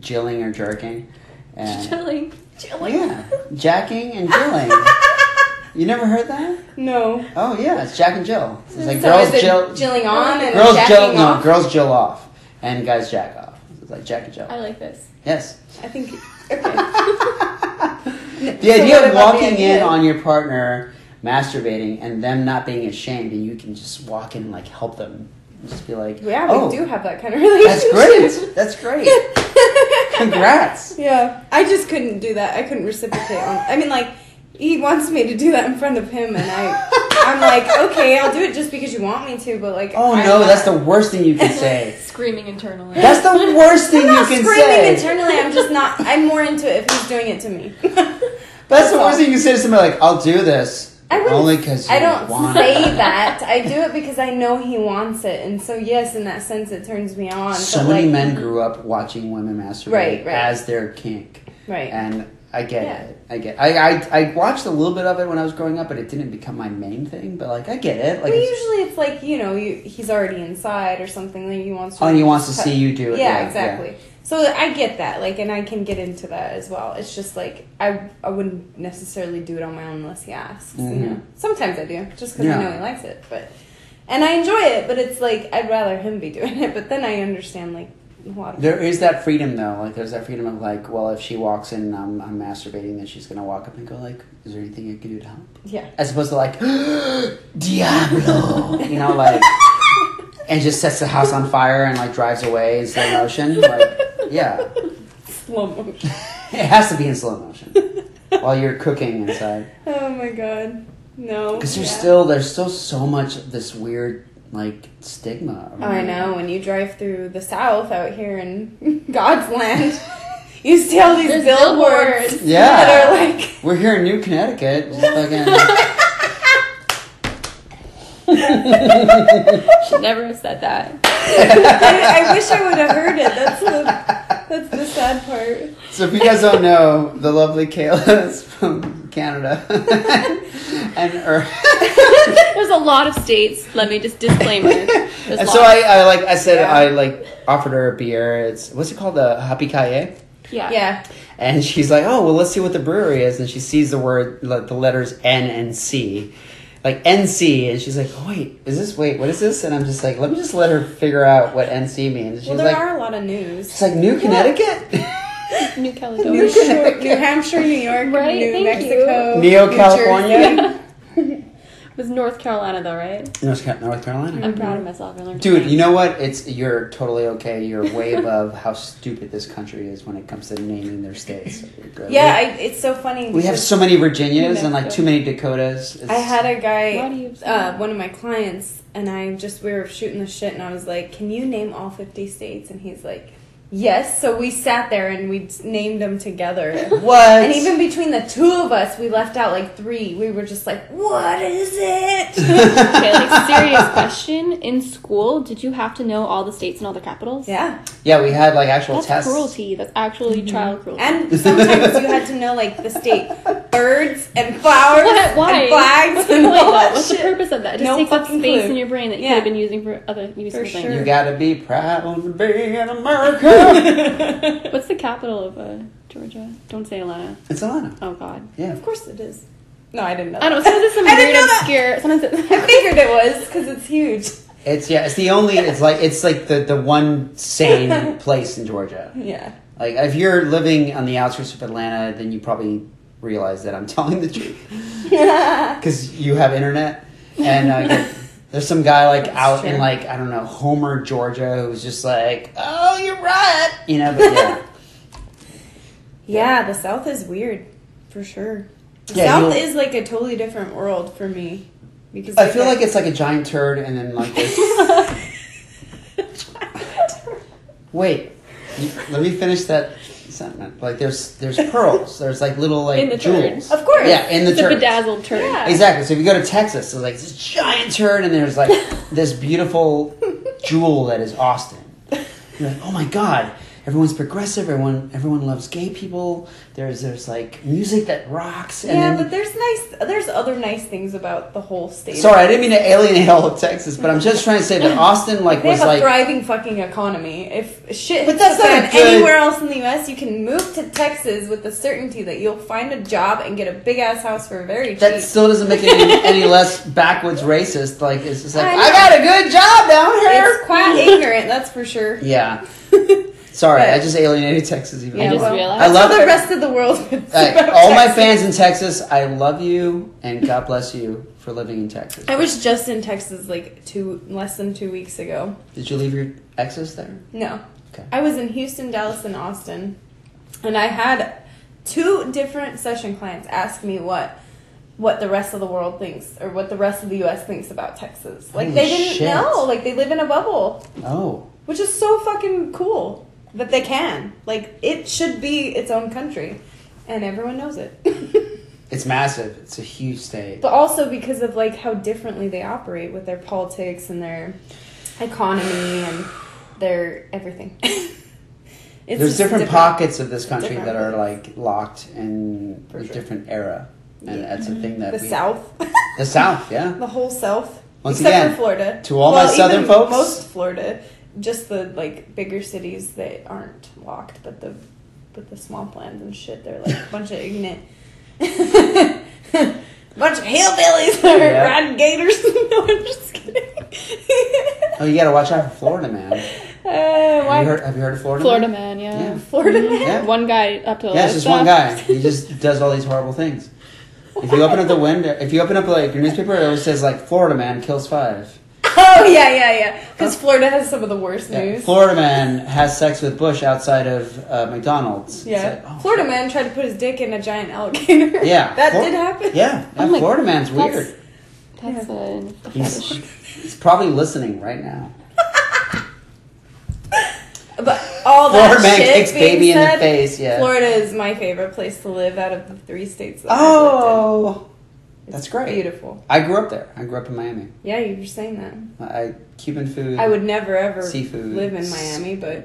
jilling or jerking, and jilling. Jilling. yeah, jacking and jilling. <laughs> you never heard that? No. Oh yeah, it's Jack and Jill. It's like so girls jill, jilling on and girls jacking jill, no, off? girls jill off, and guys jack off. It's like Jack and Jill. I like this. Yes. I think. <laughs> Okay. The So idea what of about the walking in on your partner masturbating and them not being ashamed, and you can just walk in and like help them, and just be like, Yeah, "Oh, we do have that kind of relationship. that's great. That's great. <laughs> Congrats." Yeah, I just couldn't do that. I couldn't reciprocate on. I mean, like he wants me to do that in front of him, and I, I'm like, <laughs> okay, I'll do it just because you want me to, but like, Oh I'm no, not- that's the worst thing you can <laughs> say. Screaming internally. That's the worst thing I'm you not can screaming say. internally. I'm just not. I'm more into it if he's doing it to me. That's the all. worst thing you can say to somebody. Like, I'll do this I only because I don't say it. <laughs> that. I do it because I know he wants it, and so yes, in that sense, it turns me on. So but, many like, men grew up watching women masturbate Right, right. as their kink, right? and I get Yeah. it. I get. I, I I watched a little bit of it when I was growing up, but it didn't become my main thing. But like, I get it. Like, Well, it's- usually it's like you know you, he's already inside or something that he wants. to oh, and he wants to cut- see you do it. Yeah, exactly. So I get that, like, and I can get into that as well. It's just like I I wouldn't necessarily do it on my own unless he asks. You Mhm. know, sometimes I do just because Yeah. I know he likes it, but and I enjoy it. But it's like I'd rather him be <laughs> doing it. But then I understand like a lot of There is that freedom though. Like there's that freedom of like, well, if she walks in, I'm, I'm masturbating, then she's gonna walk up and go like, "Is there anything you can do to help?" yeah. As opposed to like, <gasps> "Diablo," you know, like, <laughs> and just sets the house on fire and like drives away in slow motion. Like, yeah, Slow motion. it has to be in slow motion while you're cooking inside. Oh my god, no. Because there's Yeah. still there's still so much of this weird like stigma. Oh, I know. When you drive through the South out here in <laughs> God's land, you see all these There's billboards, billboards. Yeah. that are like. We're here in New Connecticut. Just fucking. <laughs> Should never have said that. I, I wish I would have heard it. That's the that's the sad part. So if you guys don't know, the lovely Kayla is from Canada, <laughs> and or, <laughs> There's a lot of states. Let me just disclaimer. <laughs> There's and so. I, I like I said Yeah. I like offered her a beer. It's what's it called, the Happy Kaye, yeah. Yeah. and she's like, oh well, let's see what the brewery is, and she sees the word like, the letters N and C. Like NC, and she's like, oh, "Wait, is this? Wait, what is this?" And I'm just like, "Let me just let her figure out what NC means." She's Well, there like, are a lot of news. "It's like New Connecticut, <laughs> New <laughs> New, Caledonia. Shore- New Hampshire, New York, Right, New thank Mexico, Neo New California, It <laughs> was North Carolina though, right? North Ca- North Carolina." I'm proud of myself. I learned. Dude, French. you know what? It's you're totally okay. You're way <laughs> above how stupid this country is when it comes to naming their states. You're <laughs> good. Yeah, I, it's so funny. we have because so many Virginias and like too many Dakotas. It's, I had a Why do guy, you say uh, that? one of my clients, and I just we were shooting the shit, and I was like, "Can you name all fifty states?" And he's like, "Yes." So we sat there and we named them together. <laughs> what? And even between the two of us, we left out like three. We were just like, "What is it?" <laughs> Okay, like <laughs> serious question. In school, did you have to know all the states and all the capitals? yeah, yeah, we had like actual That's tests. cruelty. That's actually mm-hmm. child cruelty. and sometimes you had to know like the state birds and flowers What? Why? and flags What's and point all that What's shit. the purpose of that? Just No takes up fucking space clue. in your brain that you Yeah. could have been using for other useful For things. sure. You gotta be proud to be in America. <laughs> What's the capital of uh, Georgia? Don't say Atlanta. it's Atlanta. Oh God. Yeah. Of course it is. No, I didn't know. I don't know. that. Sometimes it's <laughs> some I didn't weird, obscure. Sometimes <laughs> I figured it was because it's huge. It's yeah. It's the only. It's like it's like the the one sane place in Georgia. Yeah. Like if you're living on the outskirts of Atlanta, then you probably realize that I'm <laughs> telling the truth. <laughs> because you have internet and uh, there's some guy like That's out true. in like i don't know homer georgia who's just like oh you're right you know but yeah <laughs> Yeah, the South is weird, for sure. The Yeah, South is like a totally different world for me because i feel like it's like a giant turd and then like this wait let me finish that sentiment like there's there's pearls <laughs> there's like little like In the jewels Of course. yeah in the it's a turd bedazzled turd. Yeah. Exactly. So if you go to Texas, there's like this giant turd, and there's like <laughs> this beautiful jewel that is Austin. You're like, oh my god, everyone's progressive. Everyone everyone loves gay people. There's there's like music that rocks. And yeah, then- but there's nice. There's other nice things about the whole state. sorry, I didn't mean to alienate all of Texas, but I'm just trying to say that Austin like They was have a like thriving fucking economy. If shit But that's not good- anywhere else in the U.S., you can move to Texas with the certainty that you'll find a job and get a big ass house for very cheap. that still doesn't make it any, any less backwoods racist. Like it's just like I I, got a good job down here. it's quite <laughs> ignorant, that's for sure. Yeah. <laughs> Sorry, But- I just alienated Texas even I more. just realized. I love the rest of the world. about all my fans in Texas, I love you and God bless you for living in Texas. I was just in Texas like two less than two weeks ago. Did you leave your exes there? No. Okay. I was in Houston, Dallas, and Austin. And I had two different session clients ask me what what the rest of the world thinks or what the rest of the US thinks about Texas. Like Holy they didn't shit. know. Like they live in a bubble. Oh. Which is so fucking cool that they can. Like it should be its own country. And everyone knows it. <laughs> It's massive. It's a huge state. but also because of like how differently they operate with their politics and their economy and their everything. <laughs> It's There's different, different. pockets of this country that are like locked in For a sure. different era. And Yeah. that's a thing that The we, South, The South, yeah. <laughs> the whole South, Once except again, for Florida. to all my Southern folks- most Florida, just the like bigger cities that aren't locked, but the but the swamplands and shit, they're like a bunch of ignorant, <laughs> bunch of hillbillies that are Yeah. riding gators. <laughs> no, I'm just kidding. Oh, you gotta watch out for Florida man. <laughs> uh, Have you heard, have you heard of Florida Florida man? man, yeah. Yeah. Florida man? Yeah. One guy up to a Yeah, it's just one guy. He just does all these horrible things. If you open up the window, if you open up like your newspaper, it always says like Florida man kills five. Oh <laughs> yeah, yeah, yeah. Because Florida has some of the worst Yeah. news. Florida man has sex with Bush outside of uh, McDonald's. Yeah, like, oh, Florida shit. man tried to put his dick in a giant alligator. <laughs> Yeah, that Flor- did happen. Yeah, yeah Oh my- Florida man's that's- weird. That's a He's, he's probably listening right now. <laughs> But all that Florida man shit kicks being baby in the said, face. Yeah. Florida is my favorite place to live out of the three states. That I've Oh, lived in. That's great. Beautiful. I grew up there. I grew up in Miami. Yeah, you were saying that. I Cuban food. I would never ever Seafood. live in Miami, but.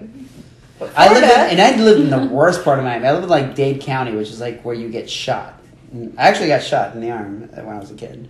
but I lived Florida- in, and I lived in the worst part of Miami. I lived in like Dade County, which is like where you get shot. I actually got shot in the arm when I was a kid.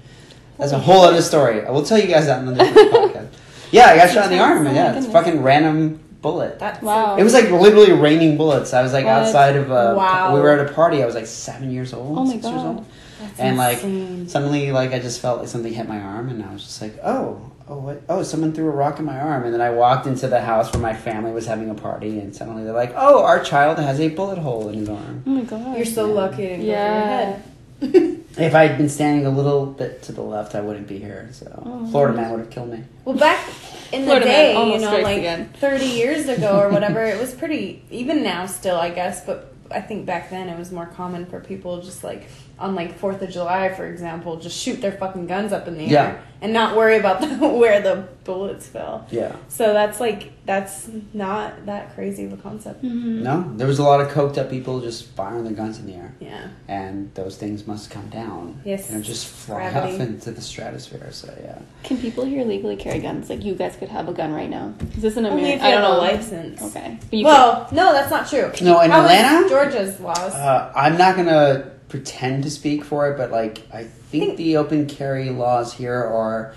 That's a whole other story. I will tell you guys that on the <laughs> podcast. Yeah, I got shot in the arm, Oh yeah, it's a fucking random bullet. That's Wow. It was like literally raining bullets. I was like What? outside of a. Wow. We were at a party. I was like seven years old, Oh my six years God. Old, That's and like insane. suddenly, like I just felt like something hit my arm, and I was just like, oh, oh, what? Oh, someone threw a rock in my arm, and then I walked into the house where my family was having a party, and suddenly they're like, oh, our child has a bullet hole in his arm. Oh my god. You're so lucky to Yeah. your head. <laughs> If I had been standing a little bit to the left, I wouldn't be here. So Oh. Florida man would have killed me. Well, back in the Florida day, you know, like again. 30 years ago or <laughs> whatever, it was pretty, even now still, I guess, but I think back then it was more common for people just like, on like 4th of July, for example, just shoot their fucking guns up in the Yeah. air and not worry about the, <laughs> where the bullets fell. Yeah. So that's like, that's not that crazy of a concept. Mhm. No, there was a lot of coked up people just firing their guns in the air. Yeah. and those things must come down. Yes. And just fly Gravity. off into the stratosphere. So yeah. Can people here legally carry guns? Like you guys could have a gun right now. Is this an Only American? if you I don't have a know. license. Okay. But you Well, no, that's not true. No, in How is Atlanta? Georgia's laws. Uh, I'm not gonna pretend to speak for it, but like I think Think- the open carry laws here are.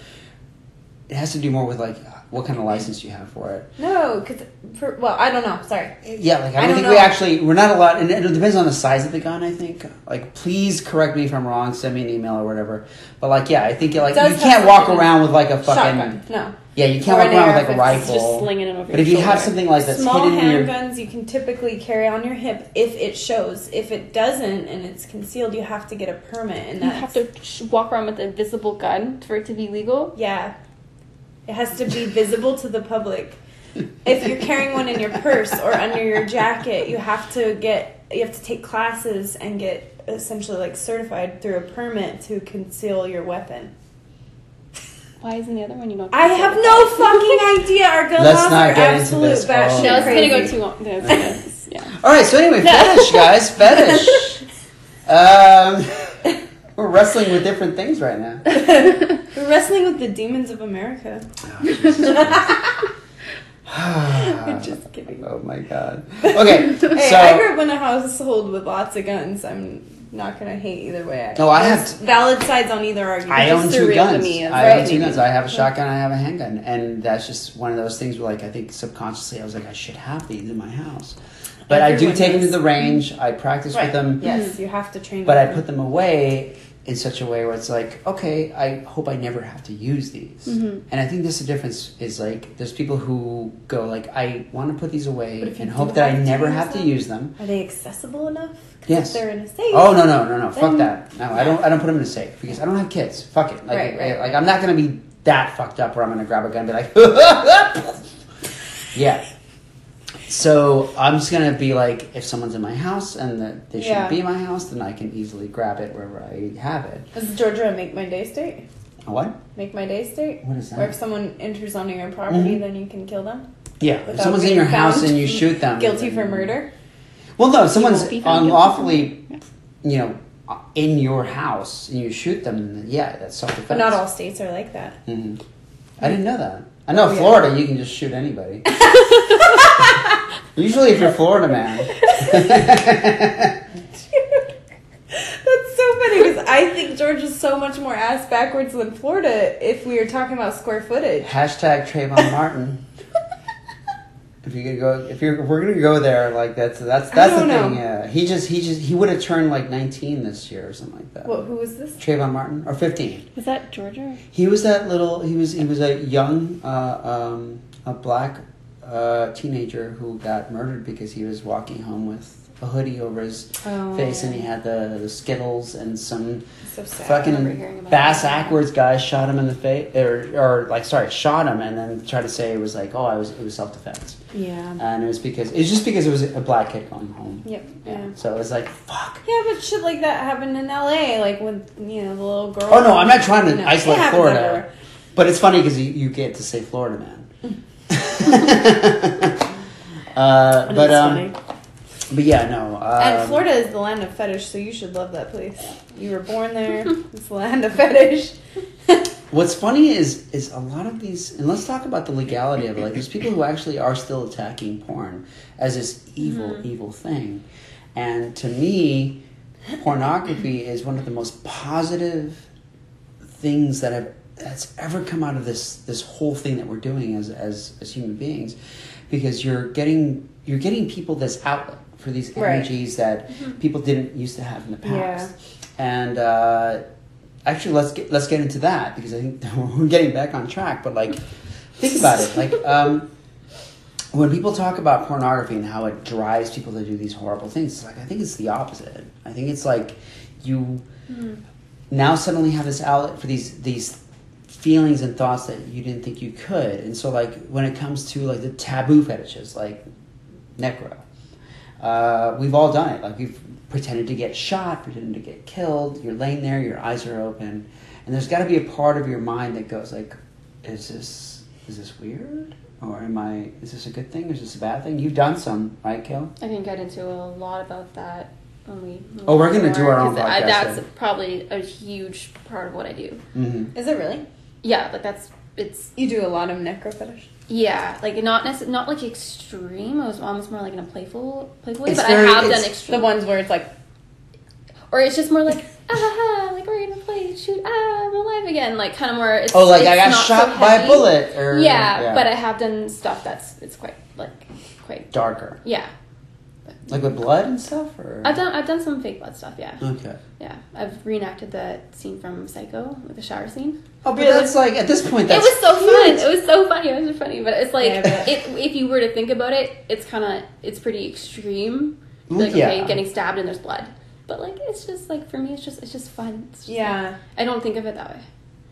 It has to do more with like what kind of license you have for it. no, because, well, I don't know. Sorry. Yeah, like I, I don't think we actually we're not allowed, and it depends on the size of the gun. I think. Like, please correct me if I'm wrong. Send me an email or whatever. But like, yeah, I think like you can't walk around with like a fucking Shotgun. No. Yeah, you can't Or walk around with like a rifle. just slinging it over but your if you have something like that's Small hidden in your handguns you can typically carry on your hip if it shows. If it doesn't and it's concealed, you have to get a permit, and You that's have to sh- walk around with a visible gun for it to be legal. yeah. It has to be visible to the public. If you're carrying one in your purse or under your jacket, you have to get you have to take classes and get essentially like certified through a permit to conceal your weapon. Why isn't the other one you don't? I have no <laughs> fucking idea. Our gun Let's not are get into absolute this. batshit Oh. No, it's gonna go too long. That's- that's- yeah. All right, so anyway, <laughs> fetish, guys, fetish. <laughs> Um, we're wrestling with different things right now. We're wrestling with the demons of America. Oh, <sighs> I'm just kidding. oh my god. Okay, Hey, so I grew up in a household with lots of guns. I'm not gonna hate either way. No, I have valid sides on either argument. I own two guns. I own two guns. I have a shotgun. I have a handgun, and that's just one of those things where, like, I think subconsciously, I was like, I should have these in my house. But I do take them to the range. I practice Right. with them. Yes, you have to train. but I put them away in such a way where it's like, okay, I hope I never have to use these. Mhm. And I think this the difference is like, there's people who go like, I want to put these away and hope that I never have to use them. Are they accessible enough? Yes. They're in a safe. Oh no no no no! Fuck that! No, I don't. I don't put them in a safe because I don't have kids. Fuck it. Like, Right, right, like. I'm not gonna be that fucked up where I'm gonna grab a gun and be like, <laughs> yeah. So I'm just gonna be like, if someone's in my house and that they shouldn't Yeah. be in my house, then I can easily grab it wherever I have it. Is Georgia a make my day state? A What? Make my day state? What is that? Where if that? someone enters onto your property, Mhm. then you can kill them? Yeah. If Without someone's in being your house found and you shoot them, Guilty for murder? Well, no. If someone's won't be found guilty unlawfully, you know, in your house and you shoot them, then yeah, that's self defense. But not all states are like that. hmm I didn't know that. I know Oh, yeah. Florida, you can just shoot anybody. <laughs> Usually, if you're Florida man. <laughs> That's so funny because I think Georgia's so much more ass backwards than Florida if we are talking about square footage. Hashtag Trayvon Martin. <laughs> If you're gonna go, if you're, if we're gonna go there, like that's that's that's the know. thing. Yeah, he just he just he would have turned like 19 this year or something like that. What, who was this? Trayvon Martin or 15. Was that Georgia? He was that little. He was he was a young, uh, um, a black uh, teenager who got murdered because he was walking home with a hoodie over his Oh. face and he had the, the Skittles and some So sad. remember hearing fucking Bass that. Ackwards guy shot him in the face or, or like sorry shot him and then tried to say it was like oh I was it was self defense Yeah. and it was because it was just because it was a black kid going home Yep. yeah Yeah. so it was like fuck Yeah, but shit like that happened in LA, like with you know the little girl. oh no I'm not trying to isolate Florida but it's funny because you, you get to say Florida man <laughs> uh, but um funny. but yeah no um, and Florida is the land of fetish, so you should love that place. You were born there. it's the land of fetish. <laughs> What's funny is is a lot of these, and let's talk about the legality of it. Like, there's people who actually are still attacking porn as this evil, Mm-hmm. evil thing, and to me, pornography is one of the most positive things that have that's ever come out of this this whole thing that we're doing as as as human beings, because you're getting you're getting people this outlet for these Right. energies that people didn't used to have in the Yeah. past, and. uh actually let's get let's get into that because I think <laughs> we're getting back on track. But like, think about it. Like, <laughs> um, when people talk about pornography and how it drives people to do these horrible things, it's like I think it's the opposite. I think it's like you now suddenly have this outlet for these these feelings and thoughts that you didn't think you could. And so like when it comes to like the taboo fetishes like necro, uh, we've all done it. Like we've pretended to get shot, pretended to get killed. You're laying there, your eyes are open, and there's got to be a part of your mind that goes like, "Is this is this weird, or am I? Is this a good thing? Is this a bad thing?" You've done some, right, Kel? I can get into a lot about that when we. Oh, we're gonna do our own forward, 'cause I- That's then. probably a huge part of what I do. Mm-hmm. Is it really? Yeah, like that's it's You do a lot of necro fetish. yeah, like not necess- not like extreme. It was almost more like in a playful playful way, It's but very- I have it's done The ones where it's like, or it's just more like <laughs> ah, ha, ha, like we're gonna play shoot ah I'm alive again, like kind of more. It's, Oh, like it's I got not shot so by a bullet, or Yeah, but I have done stuff that's it's quite like quite darker, yeah. Like with blood and stuff, or I've done I've done some fake blood stuff. Yeah, Okay. yeah. I've reenacted that scene from Psycho with the shower scene. Oh, but Really? that's like at this point. That's it was so cute. fun. It was so funny. It was funny, but it's like Yeah, it, if you were to think about it, it's kind of it's pretty extreme. Like yeah. okay, getting stabbed and there's blood, but like it's just like for me, it's just it's just fun. It's just, like- yeah, I don't think of it that way,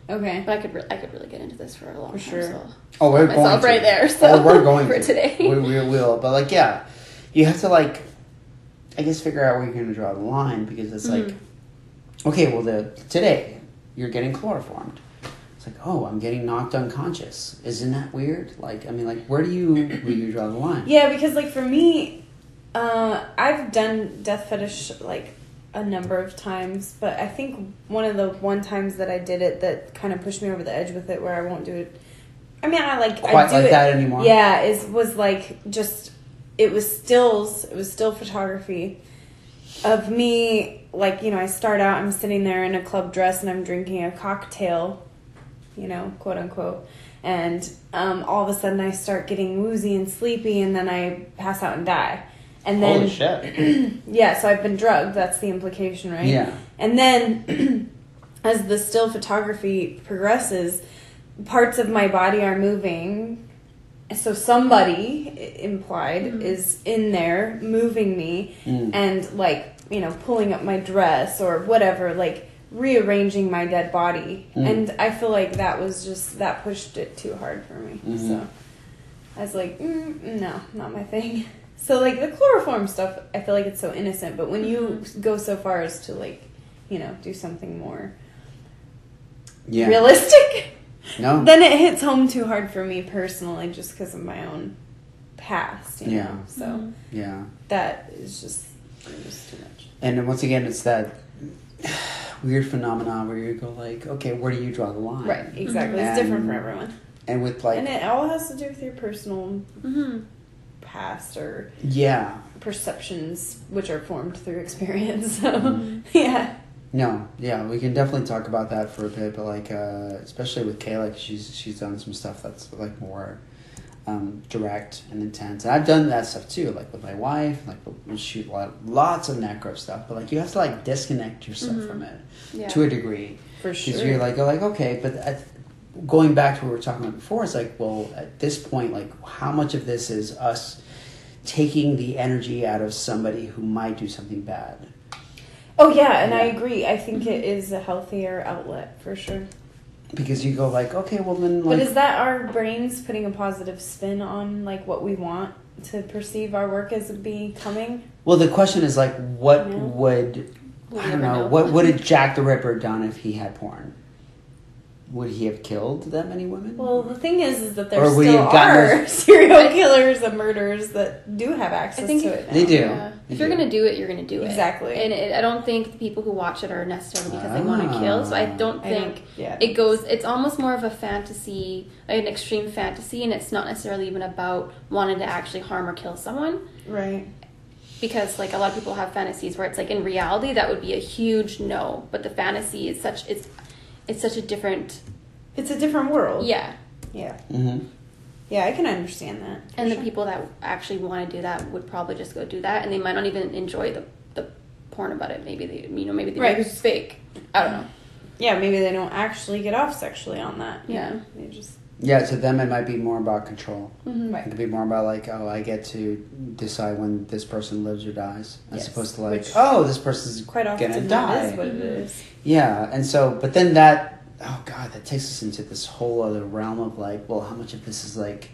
okay. but I could re- I could really get into this for a long For time. sure. So Oh, we're myself going to. right there. So oh, we're <laughs> going for to. today. We, we will, but like, yeah, you have to like, I guess, figure out where you're going to draw the line because it's like, Mhm. okay, well, the today you're getting chloroformed. It's like, oh, I'm getting knocked unconscious. Isn't that weird? Like, I mean, like, where do you where do you draw the line? Yeah, because like for me, uh, I've done death fetish like a number of times, but I think one of the one times that I did it that kind of pushed me over the edge with it, where I won't do it I mean, I like quite I do like it, that anymore. Yeah, it was like just it was stills. It was still photography of me. Like you know, I start out. I'm sitting there in a club dress and I'm drinking a cocktail, you know, quote unquote. And um, all of a sudden, I start getting woozy and sleepy, and then I pass out and die. And then Holy shit. <clears throat> yeah, so I've been drugged. That's the implication, right? Yeah. And then, <clears throat> as the still photography progresses, parts of my body are moving. So somebody i- implied is in there moving me Mm. and like you know pulling up my dress or whatever, like rearranging my dead body. Mm. And I feel like that was just that pushed it too hard for me. Mhm. So I was like, mm, no, not my thing. <laughs> So like the chloroform stuff, I feel like it's so innocent, but when you go so far as to like, you know, do something more Yeah. realistic, No. then it hits home too hard for me personally, just because of my own past. You Yeah. know, so yeah. that is just it was too much. And then once again, it's that <sighs> weird phenomenon where you go like, okay, where do you draw the line? Right, exactly. It's different for everyone, And with like, and it all has to do with your personal Mm-hmm. past or yeah, perceptions, which are formed through experience. So Mm-hmm. <laughs> yeah. No, yeah, we can definitely talk about that for a bit. But like, uh, especially with Kayla, she's she's done some stuff that's like more um, direct and intense. And I've done that stuff too, like with my wife. Like we shoot lot, lots of necro stuff, but like you have to like disconnect yourself Mhm. from it Yeah. to a degree. For Because sure. you're like, you're like, okay, but at, going back to what we were talking about before, it's like, well, at this point, like, how much of this is us taking the energy out of somebody who might do something bad? Oh yeah, and I agree. I think it mm-hmm. is a healthier outlet for sure. Because you go like, okay, well then, But is that our brains putting a positive spin on like what we want to perceive our work as becoming? well, the question is like, what Yeah. would I don't know, know. what would have <laughs> Jack the Ripper done if he had porn? Would he have killed that many women? Well, the thing is, is that there Or still have are those- <laughs> serial killers and murderers that do have access I think to it. Now. They do. Yeah. They If you're gonna do it, you're gonna do it. Exactly. And it, I don't think the people who watch it are necessarily because they want to ah. kill. So I don't I don't- think yeah, it goes. It's almost more of a fantasy, like an extreme fantasy, and it's not necessarily even about wanting to actually harm or kill someone. right. Because like a lot of people have fantasies where it's like in reality that would be a huge no, but the fantasy is such it's it's such a different It's a different world. yeah. yeah, Mm-hmm. yeah. I can understand that. for And the people that actually want to do that would probably just go do that, and they might not even enjoy the the porn about it. Maybe they, you know, maybe they Right. maybe it's fake. I don't know. yeah, maybe they don't actually get off sexually on that. Yeah. they just Yeah, to them it might be more about control. Mm-hmm. It could be more about like, oh, I get to decide when this person lives or dies, as Yes, opposed to like, which oh, this person's quite often gonna die. is what it is. Yeah, and so, but then that, oh god, that takes us into this whole other realm of like, well, how much of this is like,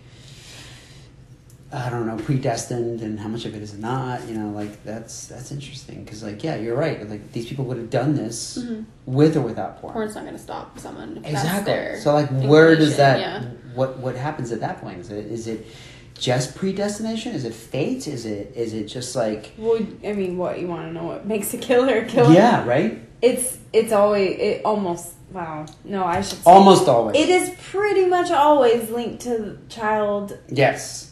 I don't know, predestined, and how much of it is not. You know, like that's that's interesting because, like, yeah, you're right. Like these people would have done this Mhm. with or without porn. Porn's not going to stop someone. If That's Exactly. their So, like, where does that? Yeah. What what happens at that point? Is it is it just predestination? Is it fate? Is it is it just like Well, I mean, what you want to know? What makes a killer a killer? yeah, right? It's it's always it almost wow. No, I should say Almost always. It is pretty much always linked to child. Yes,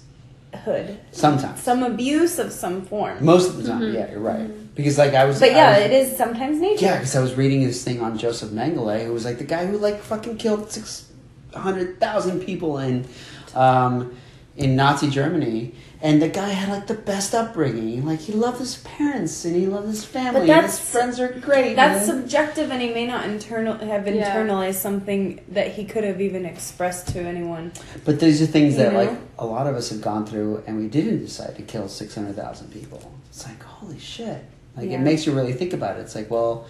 sometimes. some abuse of some form. Most of the time, Mhm. yeah, you're right. Because like I was, But yeah, was- it is sometimes nature. Yeah, because I was reading this thing on Joseph Mengele, who was like the guy who like fucking killed six hundred thousand people in um, in Nazi Germany, and the guy had like the best upbringing. Like he loved his parents and he loved his family. But that's- his friends are great. That's man. subjective, and he may not internal have Yeah. internalized something that he could have even expressed to anyone. But these are things You that know? like a lot of us have gone through, and we didn't decide to kill six hundred thousand people. It's like holy shit! Like Yeah. it makes you really think about it. It's like well,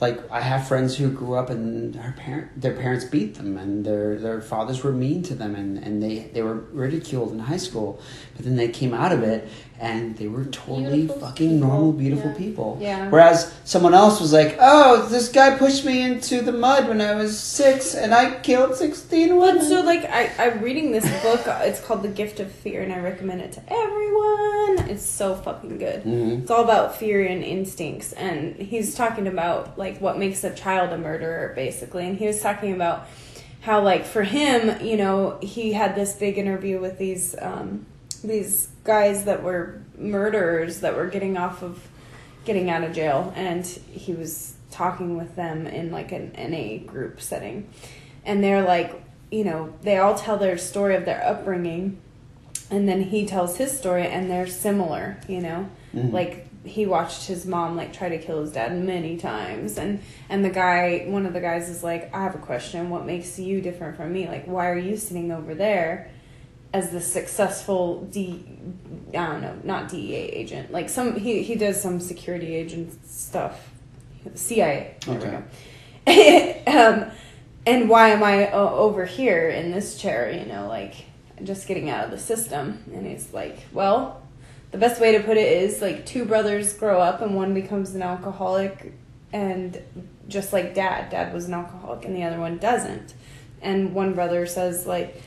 like I have friends who grew up and her parent, their parents beat them, and their their fathers were mean to them, and and they they were ridiculed in high school, but then they came out of it and they were totally Beautiful fucking people. normal, beautiful Yeah. people. Yeah. Whereas someone else was like, "Oh, this guy pushed me into the mud when I was six, and I killed sixteen women." But so like I I'm reading this book. uh, It's called The Gift of Fear, and I recommend it to everyone. It's so fucking good. Mhm. It's all about fear and instincts, and he's talking about like what makes a child a murderer, basically. And he was talking about how like for him, you know, he had this big interview with these um, these guys that were murderers that were getting off of getting out of jail, and he was talking with them in like an NA group setting, and they're like, you know, they all tell their story of their upbringing, and then he tells his story, and they're similar, you know, Mhm. like he watched his mom like try to kill his dad many times. And and the guy one of the guys is like i have a question. What makes you different from me? Like why are you sitting over there as the successful d i don't know not dea agent? Like some he he does some security agent stuff. Cia there we go. <laughs> Um and why am i uh, over here in this chair you know like just getting out of the system? And he's like well the best way to put it is like two brothers grow up and one becomes an alcoholic and just like dad dad was an alcoholic and the other one doesn't. And one brother says like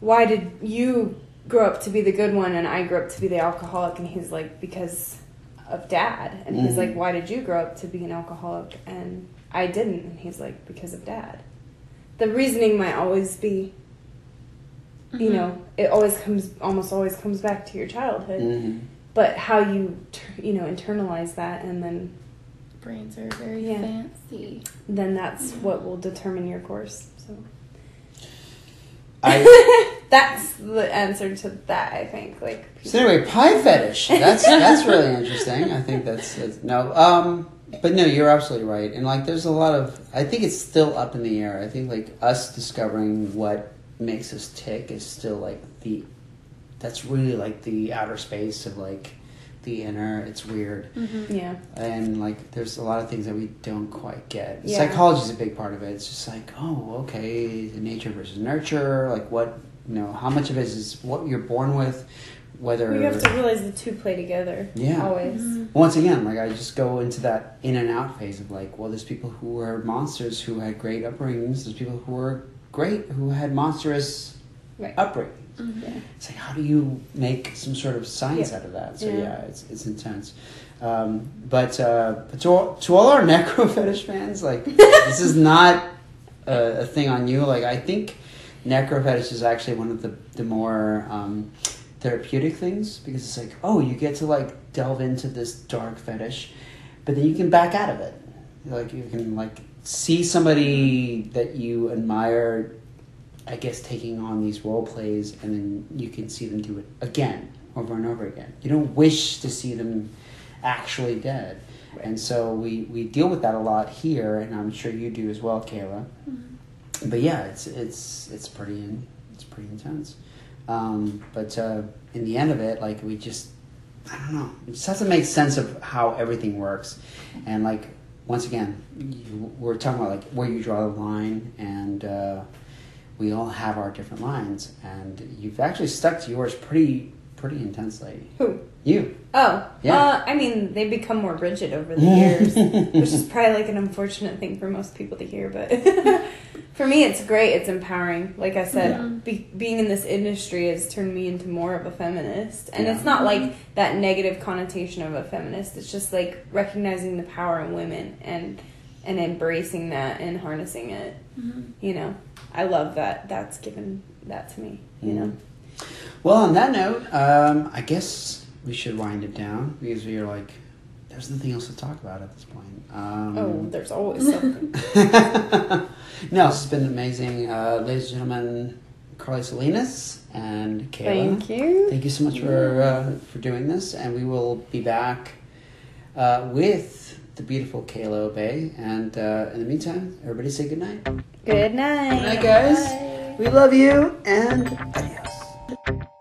why did you grow up to be the good one and i grew up to be the alcoholic? And he's like because of dad. And he's Mhm. like why did you grow up to be an alcoholic and i didn't? And he's like because of dad. The reasoning might always be you know it always comes almost always comes back to your childhood Mhm. but how you you know internalize that and then Brains are very Yeah. fancy. then that's what will determine your course so I, <laughs> that's the answer to that i think like so anyway, pie fetish. That's that's really interesting. I think that's, that's no. Um, but no, you're absolutely right. And like, there's a lot of. I think it's still up in the air. I think like us discovering what makes us tick is still like the. That's really like the outer space of like the inner. It's weird. Mm-hmm. yeah and like there's a lot of things that we don't quite get Yeah. psychology is a big part of it it's just like oh okay nature versus nurture like what you know how much of it is what you're born with whether you have to realize the two play together Yeah. always mm-hmm. once again like i just go into that in and out phase of like well there's people who are monsters who had great upbringings there's people who are great who had monstrous Right. upbringings yeah. it's like how do you make some sort of science Yeah. out of that? So Yeah. yeah, it's it's intense. Um, but uh, but to all, to all our <laughs> necro fetish fans, like this is not a, a thing on you. Like I think necro fetish is actually one of the the more um, therapeutic things because it's like oh you get to like delve into this dark fetish, but then you can back out of it. Like you can like see somebody that you admire I guess taking on these role plays, and then you can see them do it again, over and over again. You don't wish to see them actually dead, and so we we deal with that a lot here, and I'm sure you do as well, Kayla. But yeah, it's it's it's pretty in, it's pretty intense. Um, but uh, in the end of it, like we just I don't know, we just have to make sense of how everything works, and like once again, you, we're talking about like where you draw the line and. Uh, we all have our different lines, and you've actually stuck to yours pretty pretty intensely. who You, Oh, Yeah. uh, I mean, they become more rigid over the years, <laughs> which is probably like an unfortunate thing for most people to hear. But <laughs> for me, it's great. It's empowering. Like I said, Yeah. be, being in this industry has turned me into more of a feminist, and Yeah. it's not like that negative connotation of a feminist. It's just like recognizing the power in women and and embracing that and harnessing it. You know, I love that. That's given that to me. You know. Well, on that note, um, I guess we should wind it down because we are like, there's nothing else to talk about at this point. Um, Oh, there's always <laughs> something. no, this has been amazing, uh, ladies and gentlemen. Carly Salinas and Kayla. Thank you. Thank you so much for uh, for doing this, and we will be back uh, with the beautiful Kayla Obey. And uh, in the meantime, everybody say good night. Good night. Good night, guys. Bye. We love you, and adios. Thank you.